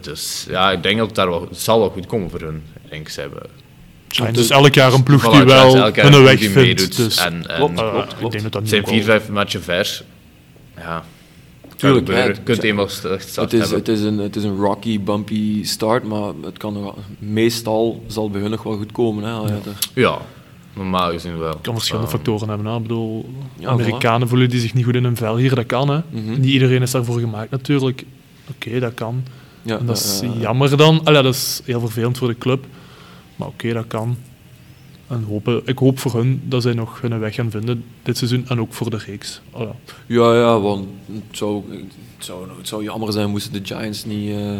Dus ja, ik denk dat het, daar wel, het zal wel goed komen voor hun. Ik denk, ze hebben... Giants is elk jaar een ploeg Voilà, die het wel een weg vindt. meedoet. Dus, en, en Klopt. eh, klopt, Ik klopt. denk dat het zijn vier, vijf matchen vers. Ja, Tuurlijk, ja, Je kunt het- eenmaal start Het is, het, is een, het is een rocky, bumpy start, maar het kan nog, meestal zal het bij hun nog wel goed komen. Hè, ja, Ja, normaal gezien wel. kan verschillende Ehm, factoren hebben. Hè. Ik bedoel, Ja, Amerikanen voelen die zich niet goed in hun vel hier, dat kan. Hè. Mhm. Niet iedereen is daarvoor gemaakt natuurlijk. Oké, dat kan. Ja, En dat is ja, ja, ja. jammer dan. Allee, dat is heel vervelend voor de club. Maar oké, dat kan. En hopen, ik hoop voor hun dat zij nog hun weg gaan vinden dit seizoen en ook voor de reeks. Allee. Ja, ja, want het zou, het, zou, het zou jammer zijn moesten de Giants niet eh,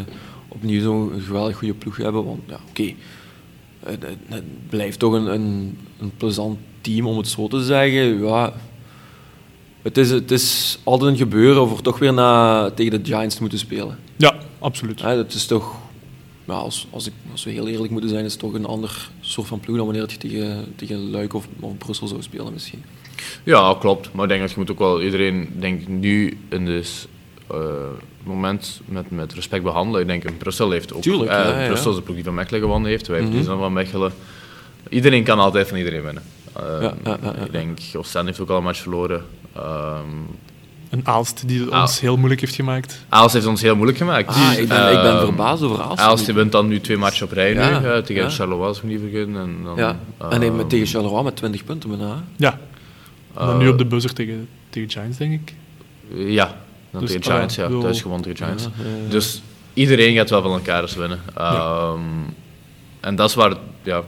opnieuw zo'n geweldig goede ploeg hebben. Want ja, oké, het, het- het blijft toch een, een, een plezant team om het zo te zeggen. Ja, het, is, het is altijd een gebeuren voor toch weer na, tegen de Giants te moeten spelen. Absoluut. Ja, dat is toch, ja, als, als, ik, als we heel eerlijk moeten zijn, is het toch een ander soort van ploeg dan wanneer je tegen, tegen Luik of, of Brussel zou spelen misschien. Ja, klopt. Maar ik denk dat je moet ook wel iedereen denk, nu in dit eh, moment met, met respect behandelen. Ik denk, Brussel heeft ook... Tuurlijk, eh, ja, ja. Brussel is de ploeg die van Mechelen gewonnen heeft. Wij Mhm. verliezen dan van Mechelen. Iedereen kan altijd van iedereen winnen. Eh, Ja, ja, ja, ja. Ik denk, Oostende heeft ook al een match verloren. Ehm, Een Aalst die het Ah. ons heel moeilijk heeft gemaakt. Aalst heeft ons heel moeilijk gemaakt. Ah, ik, ben, ik ben Ehm, verbaasd over Aalst. Aalst die wint dan nu twee matchen op rij Ja, nu, eh, tegen ja. Charleroi, als ik me niet vergis. En dan, Ja, en hij met ehm, tegen Charleroi met 20 punten bijna. Ja, eh, nu op de buzzer tegen, tegen Giants, denk ik. Ja, dan Dus, tegen ah, Giants, ja. bedoel- Thuis gewonnen tegen Giants. Ja, ja, ja. Dus iedereen gaat wel van elkaar eens winnen. Ehm, En dat is waar, ja,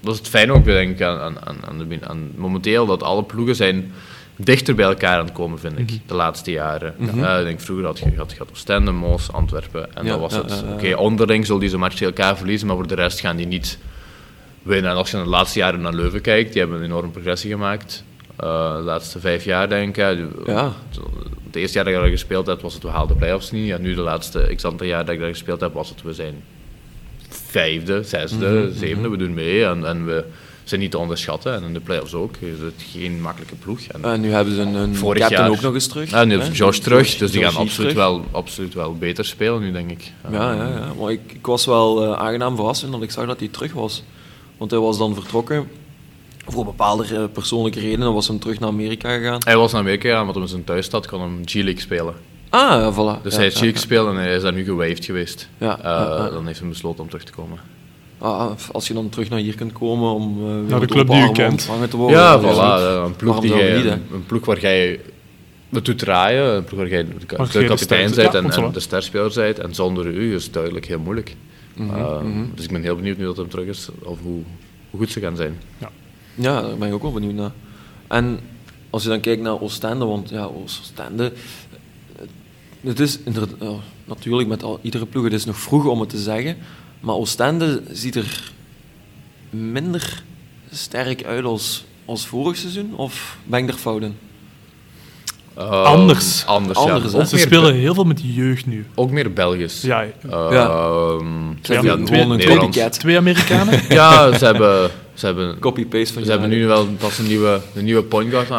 dat is het fijne ook, denk ik, aan, aan, aan, aan, de, aan momenteel, dat alle ploegen zijn dichter bij elkaar aan het komen, vind ik, de laatste jaren. Eh, ik denk, vroeger had je, had, had Oostende, Moos, Antwerpen, en Ja, dat was ja, het. Oké, onderling zullen deze match tegen elkaar verliezen, maar voor de rest gaan die niet winnen. En als je naar de laatste jaren naar Leuven kijkt, die hebben een enorme progressie gemaakt. Eh, de laatste vijf jaar, denk ik. Ja. Het eerste jaar dat ik daar gespeeld heb, was het we haalden de playoffs niet. En nu de laatste x aantal jaar dat ik daar gespeeld heb, was het we zijn vijfde, zesde, Mhm, zevende, we doen mee. En, en we zijn niet te onderschatten. En in de playoffs ook. Is het geen makkelijke ploeg. En, En nu hebben ze een, een Vorig captain jaar- ook nog eens terug. ja, nu is Josh terug, dus die gaan absoluut terug. wel, absoluut wel beter spelen nu, denk ik. Ja, ja, ja. Maar ik, ik was wel eh, aangenaam verrast dat ik zag dat hij terug was. Want hij was dan vertrokken. Voor bepaalde eh, persoonlijke redenen was hem terug naar Amerika gegaan. Hij was naar Amerika gegaan, want in zijn thuisstad kon hem G-League spelen. Ah, ja, voilà. Dus ja, hij heeft G-League ja. gespeeld en hij is daar nu gewaved geweest. Eh, ja. Dan heeft hij besloten om terug te komen. Ah, als je dan terug naar hier kunt komen om eh, weer de met club die armen kent. ontvangen te worden. Ja, is voilà. eh, Een ploeg, waarom die jij, niet, een, ploeg waar jij het doet draaien, een ploeg waar jij de, de de kapitein ster- bent ja, en, en de sterspeler bent. En zonder u is het duidelijk heel moeilijk. Mhm, Eh, mhm. Dus ik ben heel benieuwd nu dat hij terug is, of hoe, hoe goed ze gaan zijn. Ja, daar ben ik ook wel benieuwd naar. En als je dan kijkt naar Oostende, want ja, Oostende... Het is inderdaad, ja, natuurlijk met al, iedere ploeg, het is nog vroeg om het te zeggen, maar Oostende ziet er minder sterk uit als, als vorig seizoen, of ben ik er fout in? Eh, Anders. Anders, Anders, ja. Ze spelen heel veel met jeugd nu. ook meer Belgisch. Ja, Eh, Ja. ehm, Twee- ja, twee- een Amerikanen. Ja, ze hebben, ze hebben, Copy-paste van ze hebben nu wel pas een nieuwe, een nieuwe point guard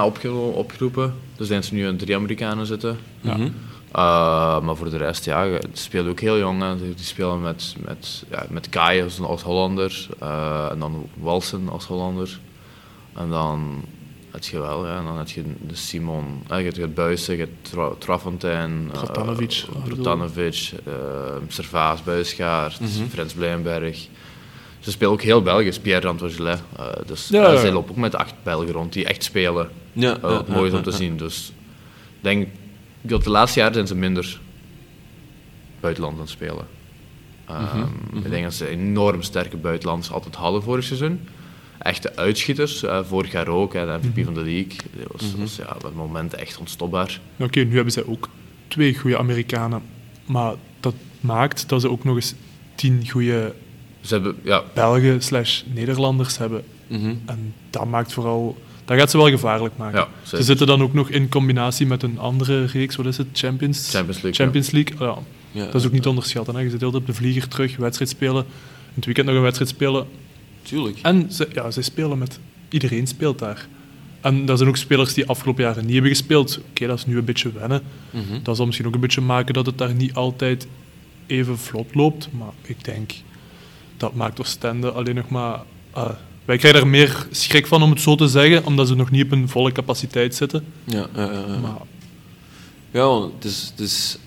opgeroepen. Dus zijn ze nu aan drie Amerikanen zitten. Ja. Mhm. Uh, maar voor de rest, ja, die spelen ook heel jong. Hè. Die spelen met, met, ja, met Kai als, als Hollander. uh, en dan Walsen als Hollander. En dan heb je wel, ja, en dan heb je de Simon, eh, je hebt het Buijsen, je hebt Tra Trafontein, uh, Bratanovic, uh, Servaas, Buisgaard, Mhm. Frans Blijenberg. Ze spelen ook heel Belgisch, Pierre Rantogelet. Uh, dus Ja, ja. zij lopen ook met acht Belgen rond die echt spelen. Ja, Uh, wat mooi is om te ja. zien. Dus ik denk dat de laatste jaren zijn ze minder buitenland aan het spelen. Um, Mhm, Ik denk dat ze enorm sterke buitenlands altijd hadden vorig seizoen. Echte uitschieters, uh, vorig jaar ook, hè, de MVP van de league. Dat was, Mhm. was ja, op het moment echt onstopbaar. Oké, nu hebben zij ook twee goede Amerikanen. Maar dat maakt dat ze ook nog eens tien goede Ze hebben, ja, Belgen slash Nederlanders hebben. Mhm. En dat maakt vooral... Dat gaat ze wel gevaarlijk maken. ja, Ze zitten dan ook nog in combinatie met een andere reeks. Wat is het? Champions, Champions League. Champions League. Ja, Ja, dat is ook niet te onderschatten. Hè. Je zit heel op de vlieger terug, wedstrijd spelen. In het weekend nog een wedstrijd spelen. Tuurlijk. En ze, ja, zij spelen met... Iedereen speelt daar. En dat zijn ook spelers die afgelopen jaren niet hebben gespeeld. Oké, dat is nu een beetje wennen. Mhm. Dat zal misschien ook een beetje maken dat het daar niet altijd even vlot loopt. Maar ik denk, dat maakt Oostende alleen nog maar... ah, wij krijgen er meer schrik van, om het zo te zeggen, omdat ze nog niet op een volle capaciteit zitten. Ja. Maar Ja, het is... Het is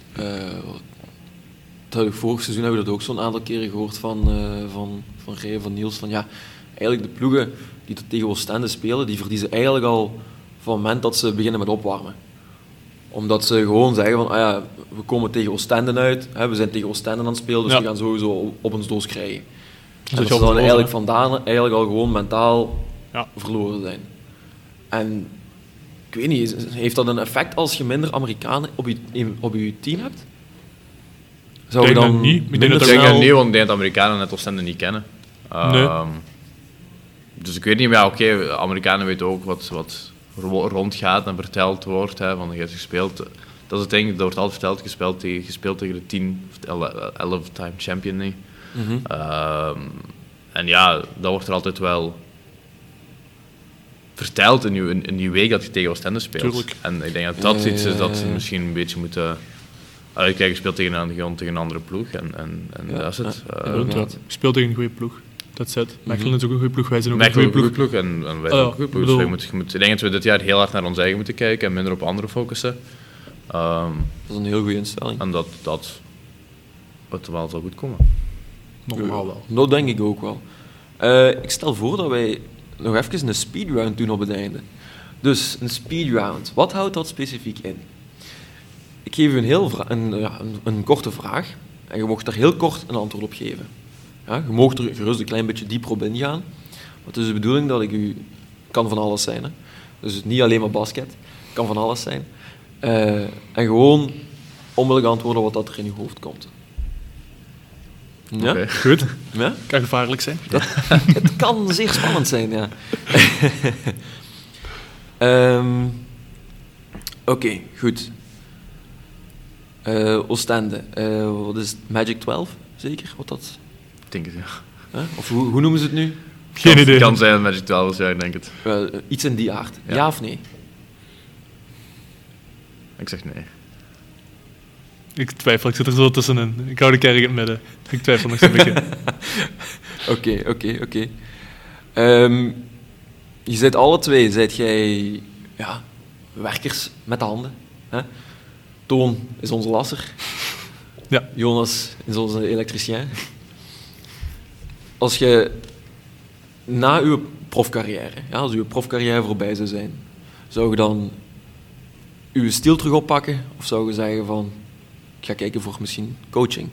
dat ik vorig seizoen hebben we dat ook zo'n aantal keren gehoord van, eh van, van Rij, van Niels. Van ja, eigenlijk de ploegen die tegen Oostende spelen, die verliezen eigenlijk al van het moment dat ze beginnen met opwarmen. Omdat ze gewoon zeggen van, ah ja, we komen tegen Oostende uit, hè, we zijn tegen Oostende aan het spelen, dus Ja. we gaan sowieso op- op ons doos krijgen. Zit dat je ze dan eigenlijk vandaan eigenlijk al gewoon mentaal Ja. verloren zijn. En ik weet niet, heeft dat een effect als je minder Amerikanen op je, op je team hebt? Zou je denk dan dat niet. Ik denk dat Ik denk snel- niet, want ik denk dat Amerikanen net Oostende niet kennen. Ehm, Dus ik weet niet, maar ja, oké, Amerikanen weten ook wat, wat ro- rondgaat en verteld wordt. Hè, van je hebt gespeeld. Dat is het ding, dat wordt altijd verteld, gespeeld tegen, gespeeld tegen de 10 of 11-time champion. Nee. Mhm. Ehm, en ja, dat wordt er altijd wel verteld in je, in, in je week dat je tegen Oostende speelt. Tuurlijk. En ik denk dat dat Ja, iets is dat ze misschien een beetje moeten uitkijken. Je speelt tegen een, tegen een andere ploeg en, en, en Ja, dat is het. ja. Eh, inderdaad. Ik speel tegen een goede ploeg. Dat zet. Mechelen is ook een goede ploeg. Wij zijn ook Mechelen een een goede ploeg. ploeg en, en wij Ah, zijn ook een goede ploeg. ik Dus wij moeten, je moet, ik denk dat we dit jaar heel hard naar ons eigen moeten kijken en minder op anderen focussen. Ehm, Dat is een heel goede instelling. en dat, dat het wel zal goed komen. Normaal wel. Dat denk ik ook wel. Eh, ik stel voor dat wij nog even een speedround doen op het einde. Dus een speedround, wat houdt dat specifiek in? Ik geef u een, heel vra- een, ja, een, een korte vraag en je mocht daar heel kort een antwoord op geven. Ja, je mocht er gerust een klein beetje dieper op ingaan. Maar het is de bedoeling dat ik u... kan van alles zijn. Hè? Dus niet alleen maar basket, kan van alles zijn. Eh, en gewoon onmiddellijk antwoorden wat dat er in uw hoofd komt. Ja? Oké. Goed. ja? Kan gevaarlijk zijn. Het kan zeer spannend zijn, ja. Ehm, Oké, goed. Eh, Oostende, eh, wat is het? Magic 12, zeker? Wat dat, Ik denk het, ja. hè? Of hoe, hoe noemen ze het nu? Geen kan, idee. Kan zijn Magic 12 ja, ik denk het. Eh, iets in die aard. Ja, Ja. of nee? Ik zeg nee. Ik twijfel, ik zit er zo tussenin. Ik hou de kerk in het midden. Ik twijfel nog zo'n beetje. Oké, oké, oké. Ehm, je zit alle twee, zijt jij ja, werkers met de handen. Hè? Toon is onze lasser. Ja. Jonas is onze elektricien. Als je na uw profcarrière, ja, als uw profcarrière voorbij zou zijn, zou je dan uw stil terug oppakken? Of zou je zeggen van, ik ga kijken voor misschien coaching?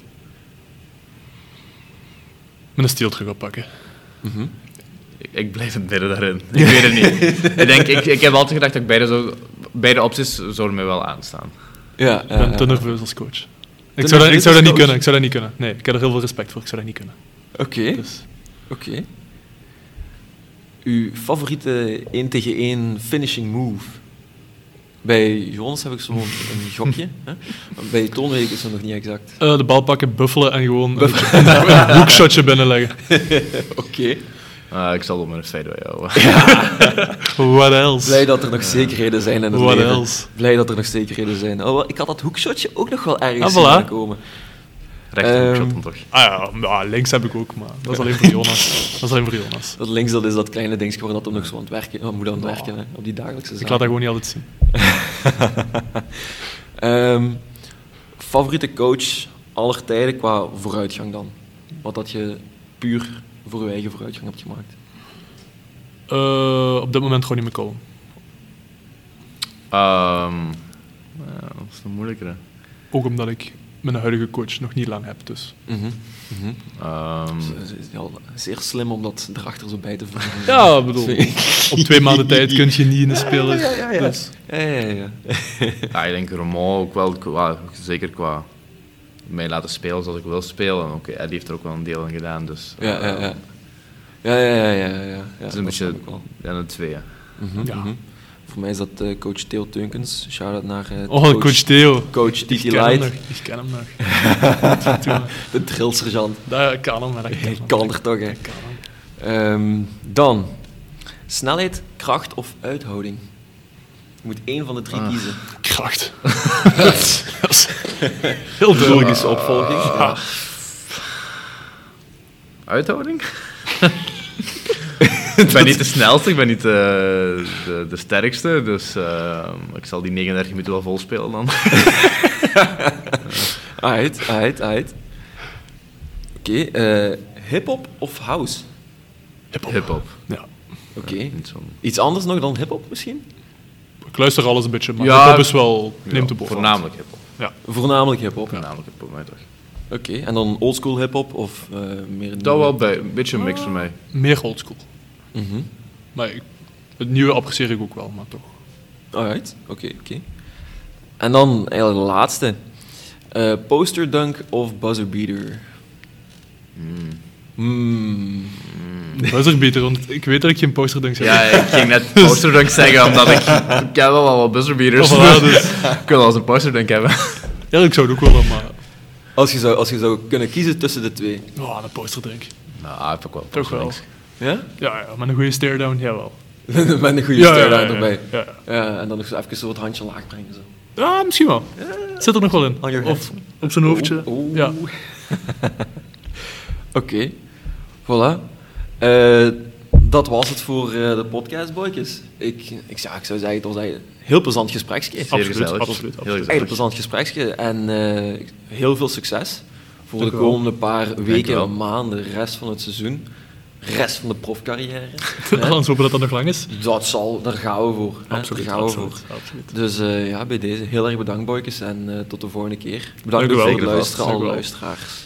Met een steel terug oppakken. Mhm. Ik, ik blijf het midden daarin. Ik weet het niet. ik, denk, ik, ik heb altijd gedacht dat ik beide, opties zouden mij wel aanstaan. Ja, Ik ja, ben te nerveus als coach. Ik zou, dat, ik zou dat niet kunnen. Ik zou dat niet kunnen. Nee, ik heb er heel veel respect voor. Ik zou dat niet kunnen. Oké, Dus, oké. Uw favoriete 1 tegen 1 finishing move? Bij Jonas heb ik zo'n een gokje. Hè? Bij Toon weet ik het zo nog niet exact. eh, de bal pakken, buffelen en gewoon een, een hoekshotje binnenleggen. Oké. Ah, ik zal op mijn fadeaway houden. What else? Blij dat er nog zekerheden zijn in het What leven. else? Blij dat er nog zekerheden zijn. Oh, ik had dat hoekshotje ook nog wel ergens Ah, voilà. zien komen. Rechterhoekshot Ehm, dan toch. Ah ja, ja, links heb ik ook, maar dat is alleen voor Jonas. Dat is alleen voor Jonas. Dat links dat is dat kleine dingetje waar dat hem nog zo aan het werken, oh, moet aan het Ja. werken hè, op die dagelijkse Ik zaken. laat dat gewoon niet altijd zien. Ehm, favoriete coach aller tijden qua vooruitgang dan? Wat dat je puur voor je eigen vooruitgang hebt gemaakt? Eh, op dit moment gewoon niet meer komen. Ehm, ja, dat is een moeilijkere. Ook omdat ik mijn huidige coach nog niet lang heb. Dus. Mhm, mhm. Ehm, Het is ja, zeer slim om dat erachter zo bij te voegen. Ja, ik bedoel, op twee maanden tijd kun je niet in de speler. Ja, ja, ja. Dus, Ja, ja, ja. ja, ik denk Romain ook wel, qua, zeker qua mij laten spelen zoals ik wil spelen. En ook Eddie heeft er ook wel een deel in gedaan. Dus, Ja, ja, eh, ja. Ja, ja, ja, ja, ja, ja. Het is een beetje ja, een twee. ja. Ja. mhm. Voor mij is dat eh, coach Theo Teunkens. Shout-out naar eh, oh, coach Theo. coach Ik Titi ken hem Light, nog. Ik ken hem nog. De drillsergeant. Dat kan hem, maar dat kan hem. kan er toch, hè. Ehm, dan, snelheid, kracht of uithouding? Je moet één van de drie Ah. kiezen. Kracht. Heel. Logische opvolging. Ja. Uithouding? ik ben niet de snelste, ik ben niet de, de, de sterkste. Dus eh, ik zal die 39 minuten wel vol spelen dan. Uit, uit, uit. Oké, eh, hip-hop of house? Hip-hop. Hip-hop. Ja. Oké. Iets anders nog dan hip-hop misschien? Ik luister alles een beetje, maar Ja, hip-hop is wel... Neemt Ja, de bovenhand. Voornamelijk hip-hop. Ja. Voornamelijk hip-hop. Voornamelijk hip-hop, mij toch. Oké, en dan oldschool hip-hop of eh, meer. Dat wel bij, een beetje een mix voor mij. Meer oldschool. Mhm. Maar ik- het nieuwe apprecieer ik ook wel, maar toch. Alright, oké, oké. En dan eigenlijk de laatste. Eh, poster dunk of buzzer beater? Mm. Hmm. Dat is er beter, want ik weet dat ik geen poster denk Ja, ik ging net posterdunk zeggen, omdat ik... Ik heb wel wat buzzerbeaters. Oh, voilà, dus. ik wil wel eens een posterdunk hebben. Ja, ik zou het ook willen, maar... Als, je zou, als je zou kunnen kiezen tussen de twee. Oh, een poster denk ik. Nou, heb ik wel. Toch wel. Ja? Ja, ja, met een goede stare-down, jawel. Met een goede Ja, stare ja, ja, erbij. Ja, Ja, en dan nog zo even zo het handje laag brengen. Zo. ja, misschien wel. Zit er nog wel in. Of op zijn hoofdje. Oeh, oeh. Ja. Oké, voilà. Eh, dat was het voor eh, de podcast, boykes. Ik, ik, zou, ik zou zeggen, het was eigenlijk heel plezant gespreksje. Zeer Absoluut, absoluut, Heel absoluut. gezellig. Heel plezant gespreksje en eh, heel veel succes voor Dank de komende paar weken, maanden, rest van het seizoen, rest van de profcarrière. Laten we hopen dat dat nog lang is. Dat zal, daar gaan we voor. Absoluut, daar gaan we absoluut, voor. absoluut. Dus eh, ja, bij deze heel erg bedankt, boykes, en eh, tot de volgende keer. Dank Bedankt u ook wel. voor het luisteren, alle luisteraars.